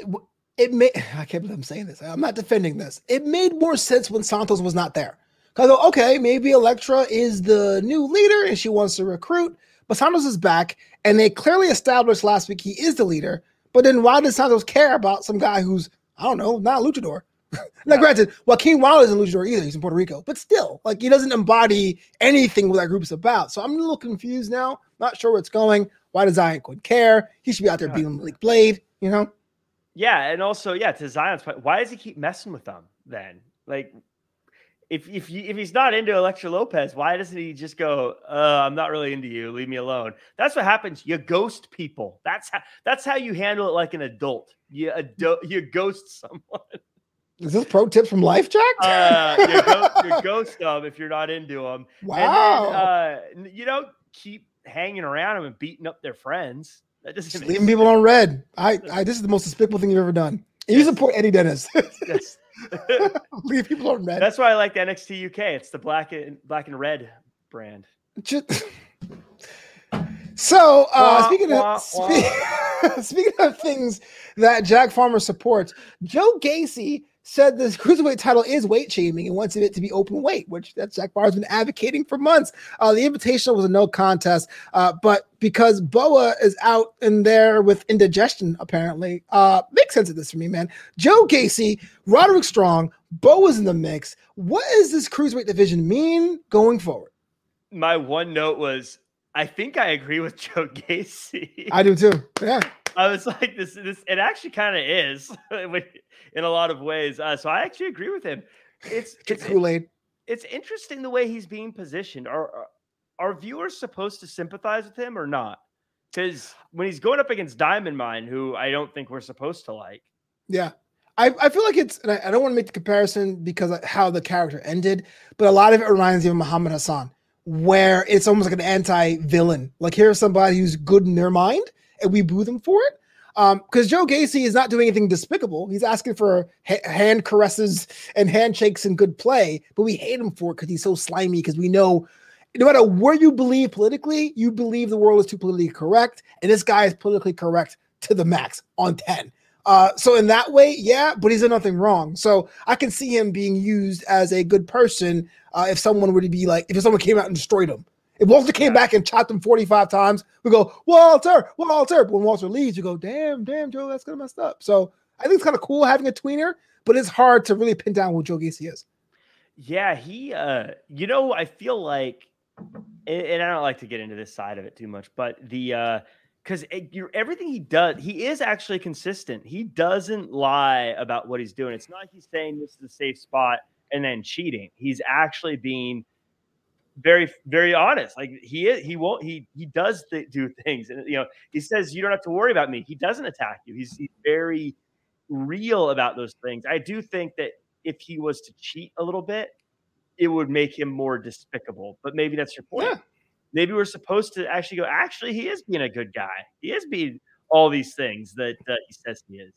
it made I can't believe I'm saying this. I'm not defending this. It made more sense when Santos was not there. Because okay, maybe Elektra is the new leader and she wants to recruit, but Santos is back, and they clearly established last week he is the leader. But then why does Santos care about some guy who's I don't know, not a luchador? now, granted, Joaquin Wilde isn't luchador either. He's in Puerto Rico, but still, like he doesn't embody anything what that group's about. So I'm a little confused now. Not sure where it's going. Why does Xyon Quinn care? He should be out there beating Malik Blade, you know? Yeah, and also, yeah, to Xyon's point, why does he keep messing with them then? Like, if if you, if he's not into Elektra Lopez, why doesn't he just go? Uh, I'm not really into you. Leave me alone. That's what happens. You ghost people. That's how that's how you handle it like an adult. You ado- you ghost someone. Is this pro tips from Life, Jack? uh, you, go, you ghost them if you're not into them. Wow. Then, uh, you know, keep hanging around them and beating up their friends. That doesn't leaving people on red. I, I this is the most despicable thing you've ever done. And you support Eddie Dennis. yes. Leave people on red. That's why I like the NXT UK. It's the black and black and red brand. Just, so uh, wah, speaking wah, of wah. speaking of things that Jack Farmer supports, Joe Gacy said the cruiserweight title is weight shaming and wants it to be open weight, which that Jack Barr's been advocating for months. Uh, the invitation was a no contest, uh, but because Boa is out in there with indigestion, apparently, uh, makes sense of this for me, man. Joe Gacy, Roderick Strong, Boa's in the mix. What does this cruiserweight division mean going forward? My one note was, I think I agree with Joe Gacy. I do too. Yeah. I was like, this, this, it actually kind of is in a lot of ways. Uh, so I actually agree with him. It's, it's Kool Aid. It's interesting the way he's being positioned. Are are viewers supposed to sympathize with him or not? Because when he's going up against Diamond Mine, who I don't think we're supposed to like. Yeah. I, I feel like it's, and I, I don't want to make the comparison because of how the character ended, but a lot of it reminds me of Muhammad Hassan, where it's almost like an anti villain. Like here's somebody who's good in their mind we boo them for it. Because um, Joe Gacy is not doing anything despicable. He's asking for ha- hand caresses and handshakes and good play, but we hate him for it because he's so slimy. Because we know, no matter where you believe politically, you believe the world is too politically correct, and this guy is politically correct to the max on ten. Uh, so in that way, yeah, but he's done nothing wrong. So I can see him being used as a good person uh, if someone were to be like, if someone came out and destroyed him, if Walter came back and chopped him 45 times, we go, Walter, Walter. But when Walter leaves, you go, damn, damn, Joe, that's kind of messed up. So I think it's kind of cool having a tweener, but it's hard to really pin down who Joe Gacy is. Yeah, he, uh, you know, I feel like, and I don't like to get into this side of it too much, but the, uh, because everything he does, he is actually consistent. He doesn't lie about what he's doing. It's not like he's saying this is a safe spot and then cheating. He's actually being very very honest like he is he won't he he does th- do things and you know he says you don't have to worry about me. He doesn't attack you. He's, he's very real about those things. I do think that if he was to cheat a little bit it would make him more despicable but maybe that's your point. Yeah. maybe we're supposed to actually go actually he is being a good guy. He is being all these things that uh, he says he is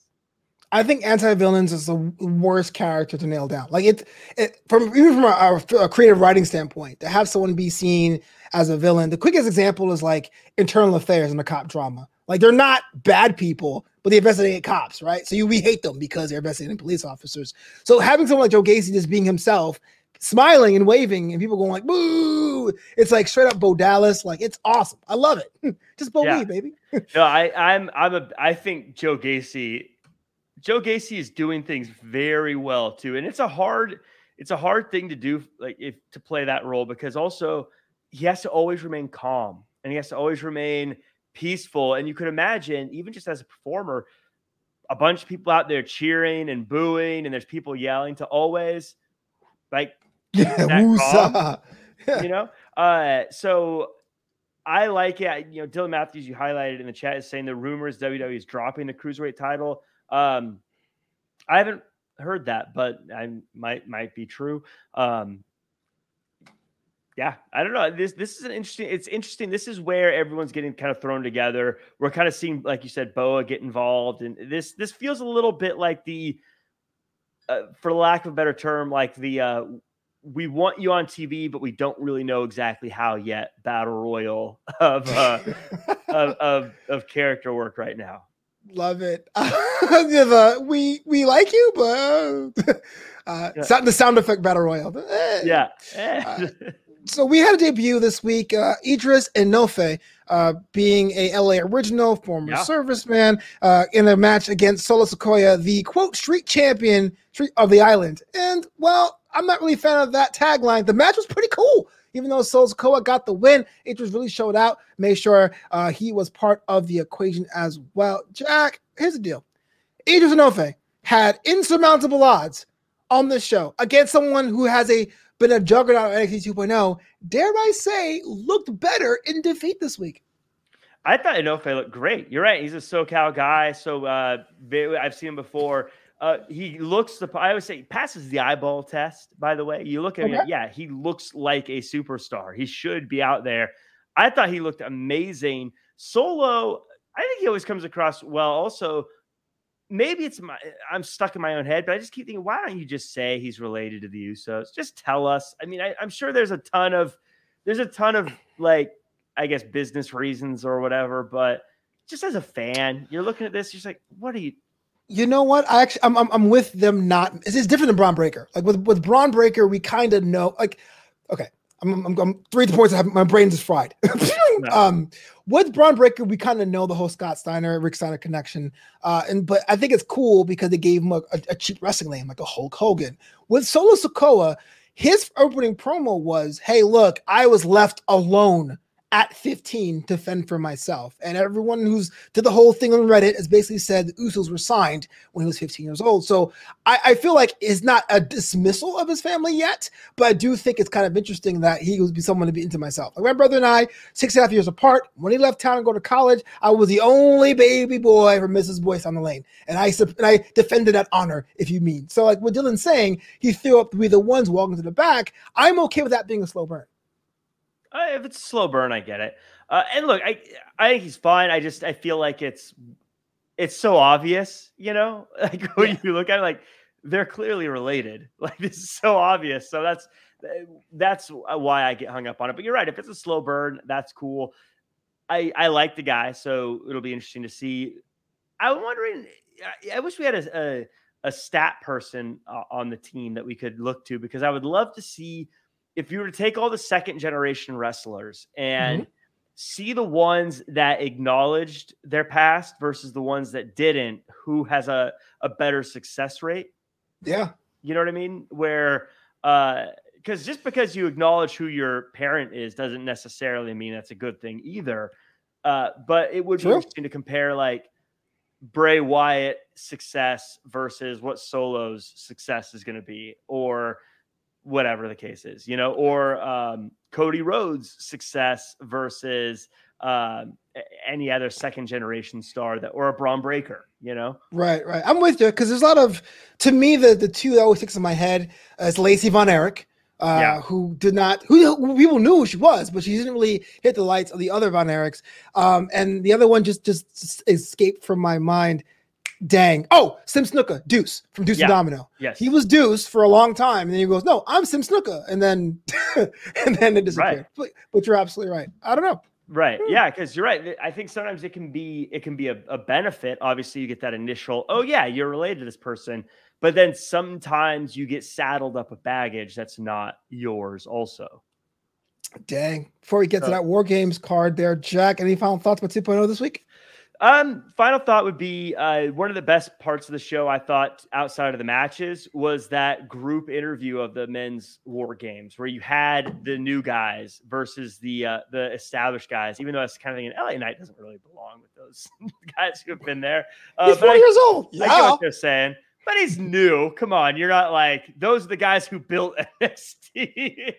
I think anti-villains is the worst character to nail down. Like it, it from even from a, a, creative writing standpoint, to have someone be seen as a villain. The quickest example is like internal affairs in a cop drama. Like they're not bad people, but they investigate cops, right? So you we hate them because they're investigating police officers. So having someone like Joe Gacy just being himself, smiling and waving, and people going like "boo," it's like straight up Bo Dallas. Like it's awesome. I love it. just Bo yeah. me, baby. no, I, I'm I'm a I think Joe Gacy Joe Gacy is doing things very well too, and it's a hard it's a hard thing to do like if to play that role because also he has to always remain calm and he has to always remain peaceful. And you could imagine, even just as a performer, a bunch of people out there cheering and booing, and there's people yelling to always like yeah, calm, yeah. you know. Uh, so I like it. You know, Dylan Matthews, you highlighted in the chat, is saying the rumors WWE is dropping the cruiserweight title. Um, I haven't heard that, but I might might be true. Um, yeah, I don't know. This this is an interesting. It's interesting. This is where everyone's getting kind of thrown together. We're kind of seeing, like you said, Boa get involved, and this this feels a little bit like the, uh, for lack of a better term, like the uh, we want you on TV, but we don't really know exactly how yet. Battle royal of uh, of, of of character work right now. Love it. we we like you, but uh, yeah. the sound effect battle royale. Eh. Yeah. uh, so we had a debut this week. Uh, Edris Enofe, uh, being a LA original, former yeah. serviceman, uh, in a match against Solo Sikoa, the quote street champion of the island. And well, I'm not really a fan of that tagline. The match was pretty cool even though Sikoa got the win, Edris really showed out, made sure uh, he was part of the equation as well. Jack, here's the deal Edris Enofe had insurmountable odds on this show against someone who has a been a juggernaut at NXT 2.0, dare I say, looked better in defeat this week. I thought Enofe looked great. You're right. He's a SoCal guy. So uh, I've seen him before. Uh, he looks the. I would say passes the eyeball test. By the way, you look at okay. him. Yeah, he looks like a superstar. He should be out there. I thought he looked amazing. Solo. I think he always comes across well. Also, maybe it's my. I'm stuck in my own head, but I just keep thinking, why don't you just say he's related to the Usos? Just tell us. I mean, I, I'm sure there's a ton of. There's a ton of like, I guess, business reasons or whatever, but just as a fan, you're looking at this, you're just like, what are you? You know what? I actually, I'm, I'm, I'm with them. Not it's, it's different than Bron Breakker. Like with with Bron Breakker, we kind of know. Like, okay, I'm, I'm, I'm three points. I have, my brain just fried. no. um, with Bron Breakker, we kind of know the whole Scott Steiner, Rick Steiner connection. Uh, and but I think it's cool because they gave him a, a, a cheap wrestling name like a Hulk Hogan. With Solo Sikoa, his opening promo was, "Hey, look, I was left alone at 15 to fend for myself. And everyone who's did the whole thing on Reddit has basically said the Usos were signed when he was 15 years old. So I, I feel like it's not a dismissal of his family yet, but I do think it's kind of interesting that he would be someone to be into myself. Like my brother and I, six and a half years apart, when he left town and go to college, I was the only baby boy for Mrs. Boyce on the lane. And I and I defended that honor, if you mean. So like what Dylan's saying, he threw up to be the ones walking to the back. I'm okay with that being a slow burn. Uh, if it's a slow burn, I get it. Uh, and look, I I think he's fine. I just I feel like it's it's so obvious, you know, like when yeah. you look at it, like they're clearly related. Like this is so obvious. So that's that's why I get hung up on it. But you're right. If it's a slow burn, that's cool. I I like the guy, so it'll be interesting to see. I'm wondering. I, I wish we had a, a a stat person uh, on the team that we could look to because I would love to see if you were to take all the second generation wrestlers and mm-hmm. see the ones that acknowledged their past versus the ones that didn't, who has a, a better success rate? Yeah. You know what I mean? Where, uh, because just because you acknowledge who your parent is doesn't necessarily mean that's a good thing either. Uh, but it would be interesting to compare like Bray Wyatt success versus what Solo's success is going to be, or whatever the case is, you know, or um, Cody Rhodes' success versus uh, any other second generation star that, or a Bron Breakker, you know? Right, right. I'm with you because there's a lot of, to me, the the two that always sticks in my head is Lacey Von Erich. Uh, yeah. who did not who, who, people knew who she was, but she didn't really hit the lights of the other Von Erichs. Um, and the other one just just escaped from my mind dang. Oh, Sim Snuka, Deuce from Deuce yeah. and Domino. Yes. He was Deuce for a long time. And then he goes, No, I'm Sim Snuka. And then and then it disappeared. Right. But, but, you're absolutely right. I don't know. Right. Hmm. Yeah, because you're right. I think sometimes it can be it can be a, a benefit. Obviously, you get that initial, oh yeah, you're related to this person. But then sometimes you get saddled up with baggage that's not yours also. Dang. Before we get so, to that War Games card there, Jack, any final thoughts about 2.0 this week? Um, final thought would be uh, one of the best parts of the show. I thought outside of the matches was that group interview of the men's war games, where you had the new guys versus the uh, the established guys. Even though that's kind of thing, LA Knight doesn't really belong with those guys who have been there. Uh, he's four I, years old. Yeah. I get what they're saying, but he's new. Come on, you're not like those are the guys who built NXT.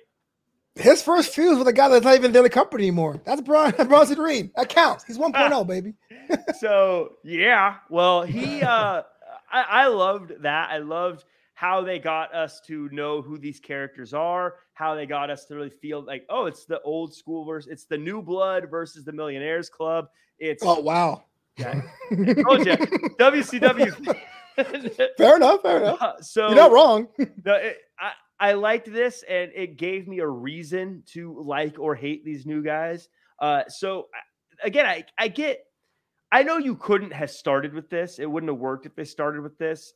His first fuse with a guy that's not even in the company anymore. That's Bron Bronson Reed. That counts. He's 1.0, baby. so yeah. Well, he uh I, I loved that. I loved how they got us to know who these characters are, how they got us to really feel like, oh, it's the old school versus it's the new blood versus the millionaires club. It's oh wow. Yeah. Told you. WCW. fair enough. Fair enough. Uh, so you're not wrong. no, it, I, I liked this and it gave me a reason to like or hate these new guys. Uh, so again, I, I get, I know you couldn't have started with this. It wouldn't have worked if they started with this.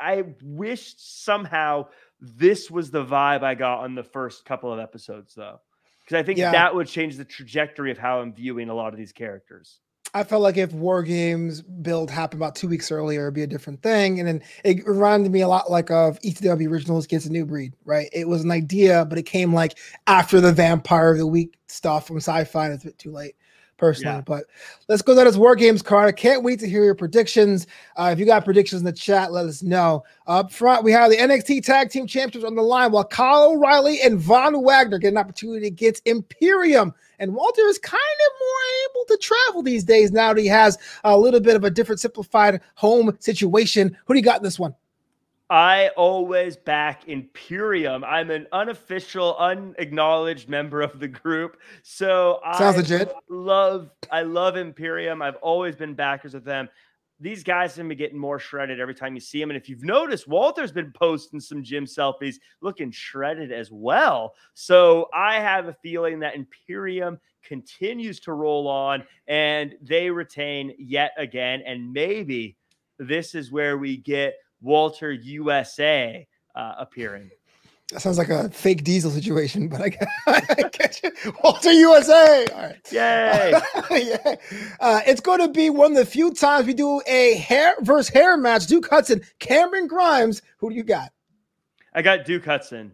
I wish somehow this was the vibe I got on the first couple of episodes, though, because I think yeah. that would change the trajectory of how I'm viewing a lot of these characters. I felt like if War Games build happened about two weeks earlier, it'd be a different thing. And then it reminded me a lot like of ECW Originals Against a New Breed, right? It was an idea, but it came like after the Vampire of the Week stuff from Sci-Fi, and it's a bit too late personally. Yeah. But let's go to this War Games card. I can't wait to hear your predictions. Uh, if you got predictions in the chat, let us know. Up front, we have the NXT Tag Team Champions on the line, while Kyle O'Reilly and Von Wagner get an opportunity against Imperium. And Walter is kind of more able to travel these days now that he has a little bit of a different simplified home situation. Who do you got in this one? I always back Imperium. I'm an unofficial, unacknowledged member of the group. So Sounds I legit. love I love Imperium. I've always been backers of them. These guys have been getting more shredded every time you see them. And if you've noticed, Walter's been posting some gym selfies looking shredded as well. So I have a feeling that Imperium continues to roll on and they retain yet again. And maybe this is where we get Walter USA uh, appearing. That sounds like a fake diesel situation, but I, I get you. Walter USA. All right. Yay. yeah. Uh, it's going to be one of the few times we do a hair versus hair match. Duke Hudson, Cameron Grimes. Who do you got? I got Duke Hudson.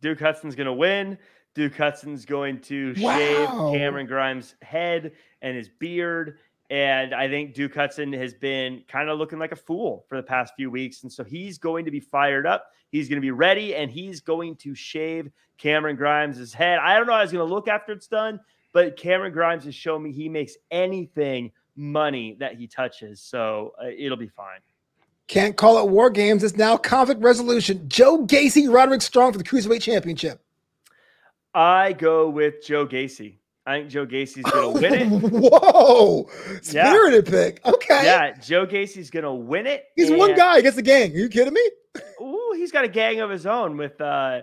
Duke Hudson's going to win. Duke Hudson's going to Wow. shave Cameron Grimes' head and his beard. And I think Duke Hudson has been kind of looking like a fool for the past few weeks. And so he's going to be fired up. He's going to be ready and he's going to shave Cameron Grimes' head. I don't know how he's going to look after it's done, but Cameron Grimes has shown me he makes anything money that he touches. So uh, it'll be fine. Can't call it war games. It's now conflict resolution. Joe Gacy, Roderick Strong for the Cruiserweight Championship. I go with Joe Gacy. I think Joe Gacy's going to win it. Whoa. Yeah. Spirited pick. Okay. Yeah, Joe Gacy's gonna win it. He's one guy against the gang. Are you kidding me? Ooh, he's got a gang of his own with uh,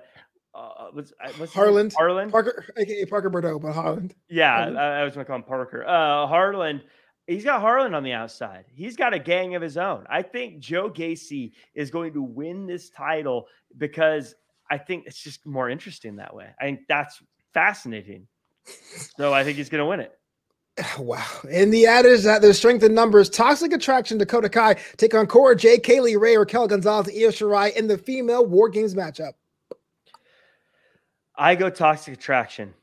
uh what's, uh, what's? Harland. Harland. Parker, aka Parker Boudreaux, but Holland. yeah, Harland. I, I was gonna call him Parker. Uh, Harland. He's got Harland on the outside. He's got a gang of his own. I think Joe Gacy is going to win this title because I think it's just more interesting that way. I think that's fascinating. So I think he's going to win it. Wow. And the adage that there's strength in numbers. Toxic Attraction, Dakota Kai take on Cora J, Kay Lee Ray, Raquel Gonzalez, Io Shirai in the female War Games matchup. I go Toxic Attraction.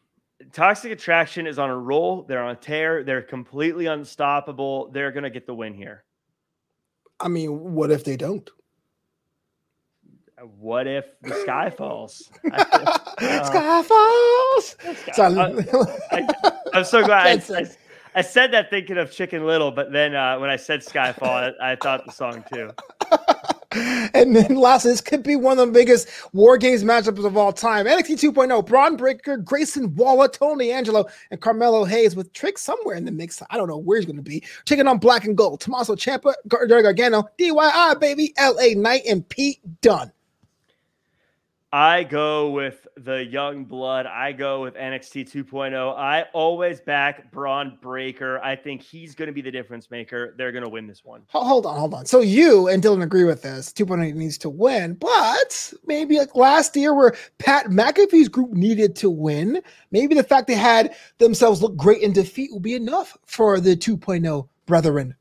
Toxic Attraction is on a roll. They're on a tear. They're completely unstoppable. They're going to get the win here. I mean, what if they don't? What if the sky falls? I- Sky Falls. Uh, sky-. I, am so glad I, I. I said that thinking of Chicken Little, but then uh, when I said Skyfall, I, I thought the song too. and then lastly, this could be one of the biggest War Games matchups of all time. NXT 2.0, Bron Breakker, Grayson Waller, Tony Angelo, and Carmelo Hayes with Trick somewhere in the mix. I don't know where he's going to be. Taking on Black and Gold, Tommaso Ciampa, Gar- Gargano, DIY, baby, LA Knight, and Pete Dunne. I go with the young blood. I go with NXT 2.0. I always back Bron Breakker. I think he's going to be the difference maker. They're going to win this one. Hold on, hold on. So you and Dylan agree with this. 2.0 needs to win, but maybe like last year where Pat McAfee's group needed to win, maybe the fact they had themselves look great in defeat will be enough for the 2.0 brethren.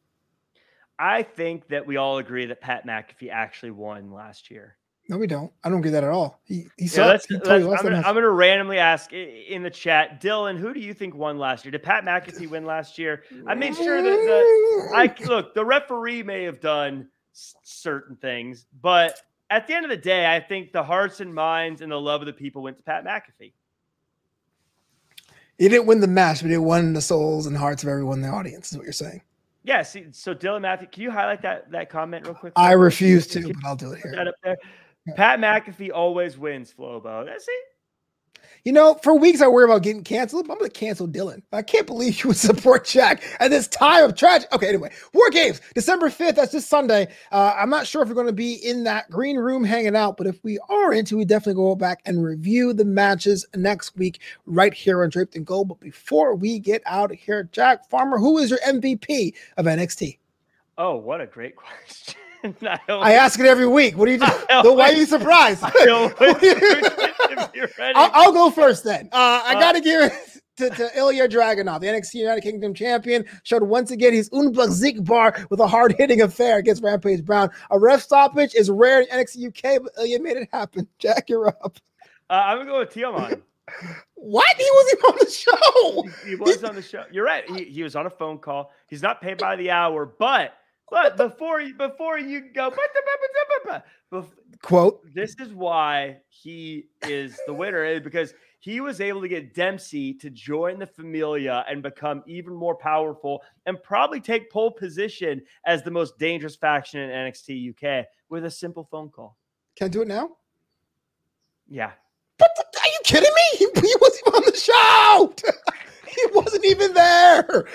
I think that we all agree that Pat McAfee actually won last year. No, we don't. I don't get that at all. He he Yeah, let's, He let's- I'm, gonna. I'm gonna randomly ask in the chat, Dylan, who do you think won last year? Did Pat McAfee win last year? I made sure that the I look, the referee may have done certain things, but at the end of the day, I think the hearts and minds and the love of the people went to Pat McAfee. He didn't win the match, but he won the souls and hearts of everyone in the audience. Is what you're saying. Yeah. See, so Dylan Matthew, can you highlight that that comment real quick? I refuse to, but I'll do it here. That up there? Pat McAfee always wins, Flobo. That's it. You know, for weeks I worry about getting canceled. I'm going to cancel Dylan. I can't believe you would support Jack at this time of tragedy. Okay, anyway, War Games, December 5th. That's this Sunday. Uh, I'm not sure if we're going to be in that green room hanging out, but if we are into, we definitely go back and review the matches next week right here on Draped in Gold. But before we get out of here, Jack Farmer, who is your MVP of NXT? Oh, what a great question. I, I ask it every week. What do you do? Why are you surprised? I always What do you- if you're ready. I'll, I'll go first then. Uh, I Uh, got to give it to, to Ilya Dragunov, the NXT United Kingdom champion, showed once again he's unbesiegbar with a hard hitting affair against Rampage Brown. A ref stoppage is rare in NXT UK, but Ilya made it happen. Jack, you're up. Uh, I'm gonna go with Tiamat. What? He wasn't on the show. He was on the show. You're right. He, he was on a phone call. He's not paid by the hour, but but before you before you go, Quote. this is why he is the winner eh, because he was able to get Dempsey to join the Familia and become even more powerful and probably take pole position as the most dangerous faction in NXT UK with a simple phone call. Can I do it now? Yeah. The, are you kidding me? He, he wasn't even on the show. he wasn't even there.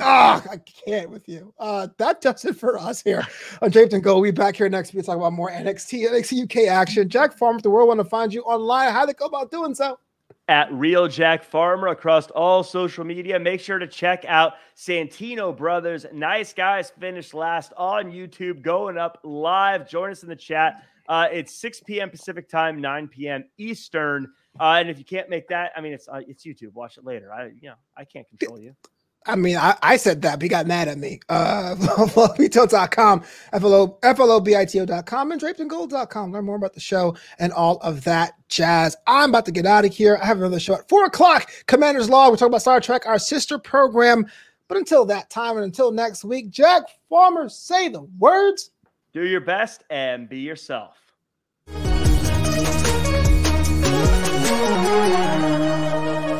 Ah, I can't with you. Uh, that does it for us here on Draped in Gold. We'll be back here next week to talk about more NXT, NXT UK action. Jack Farmer, the world want to find you online, how they go about doing so. at Real Jack Farmer across all social media. Make sure to check out Santino Brothers. Nice guys finished last on YouTube, going up live. Join us in the chat. Uh, it's 6 p.m. Pacific time, 9 p.m. Eastern. Uh, and if you can't make that, I mean, it's uh, it's YouTube. Watch it later. I you know I can't control you. I mean, I, I said that, but he got mad at me. Uh, FLOBITO.com, FLO, FLOBITO.com, and drapedingold.com. Learn more about the show and all of that jazz. I'm about to get out of here. I have another show at 4 o'clock, Commander's Law. We're talking about Star Trek, our sister program. But until that time and until next week, Jack Farmer, say the words. Do your best and be yourself. you.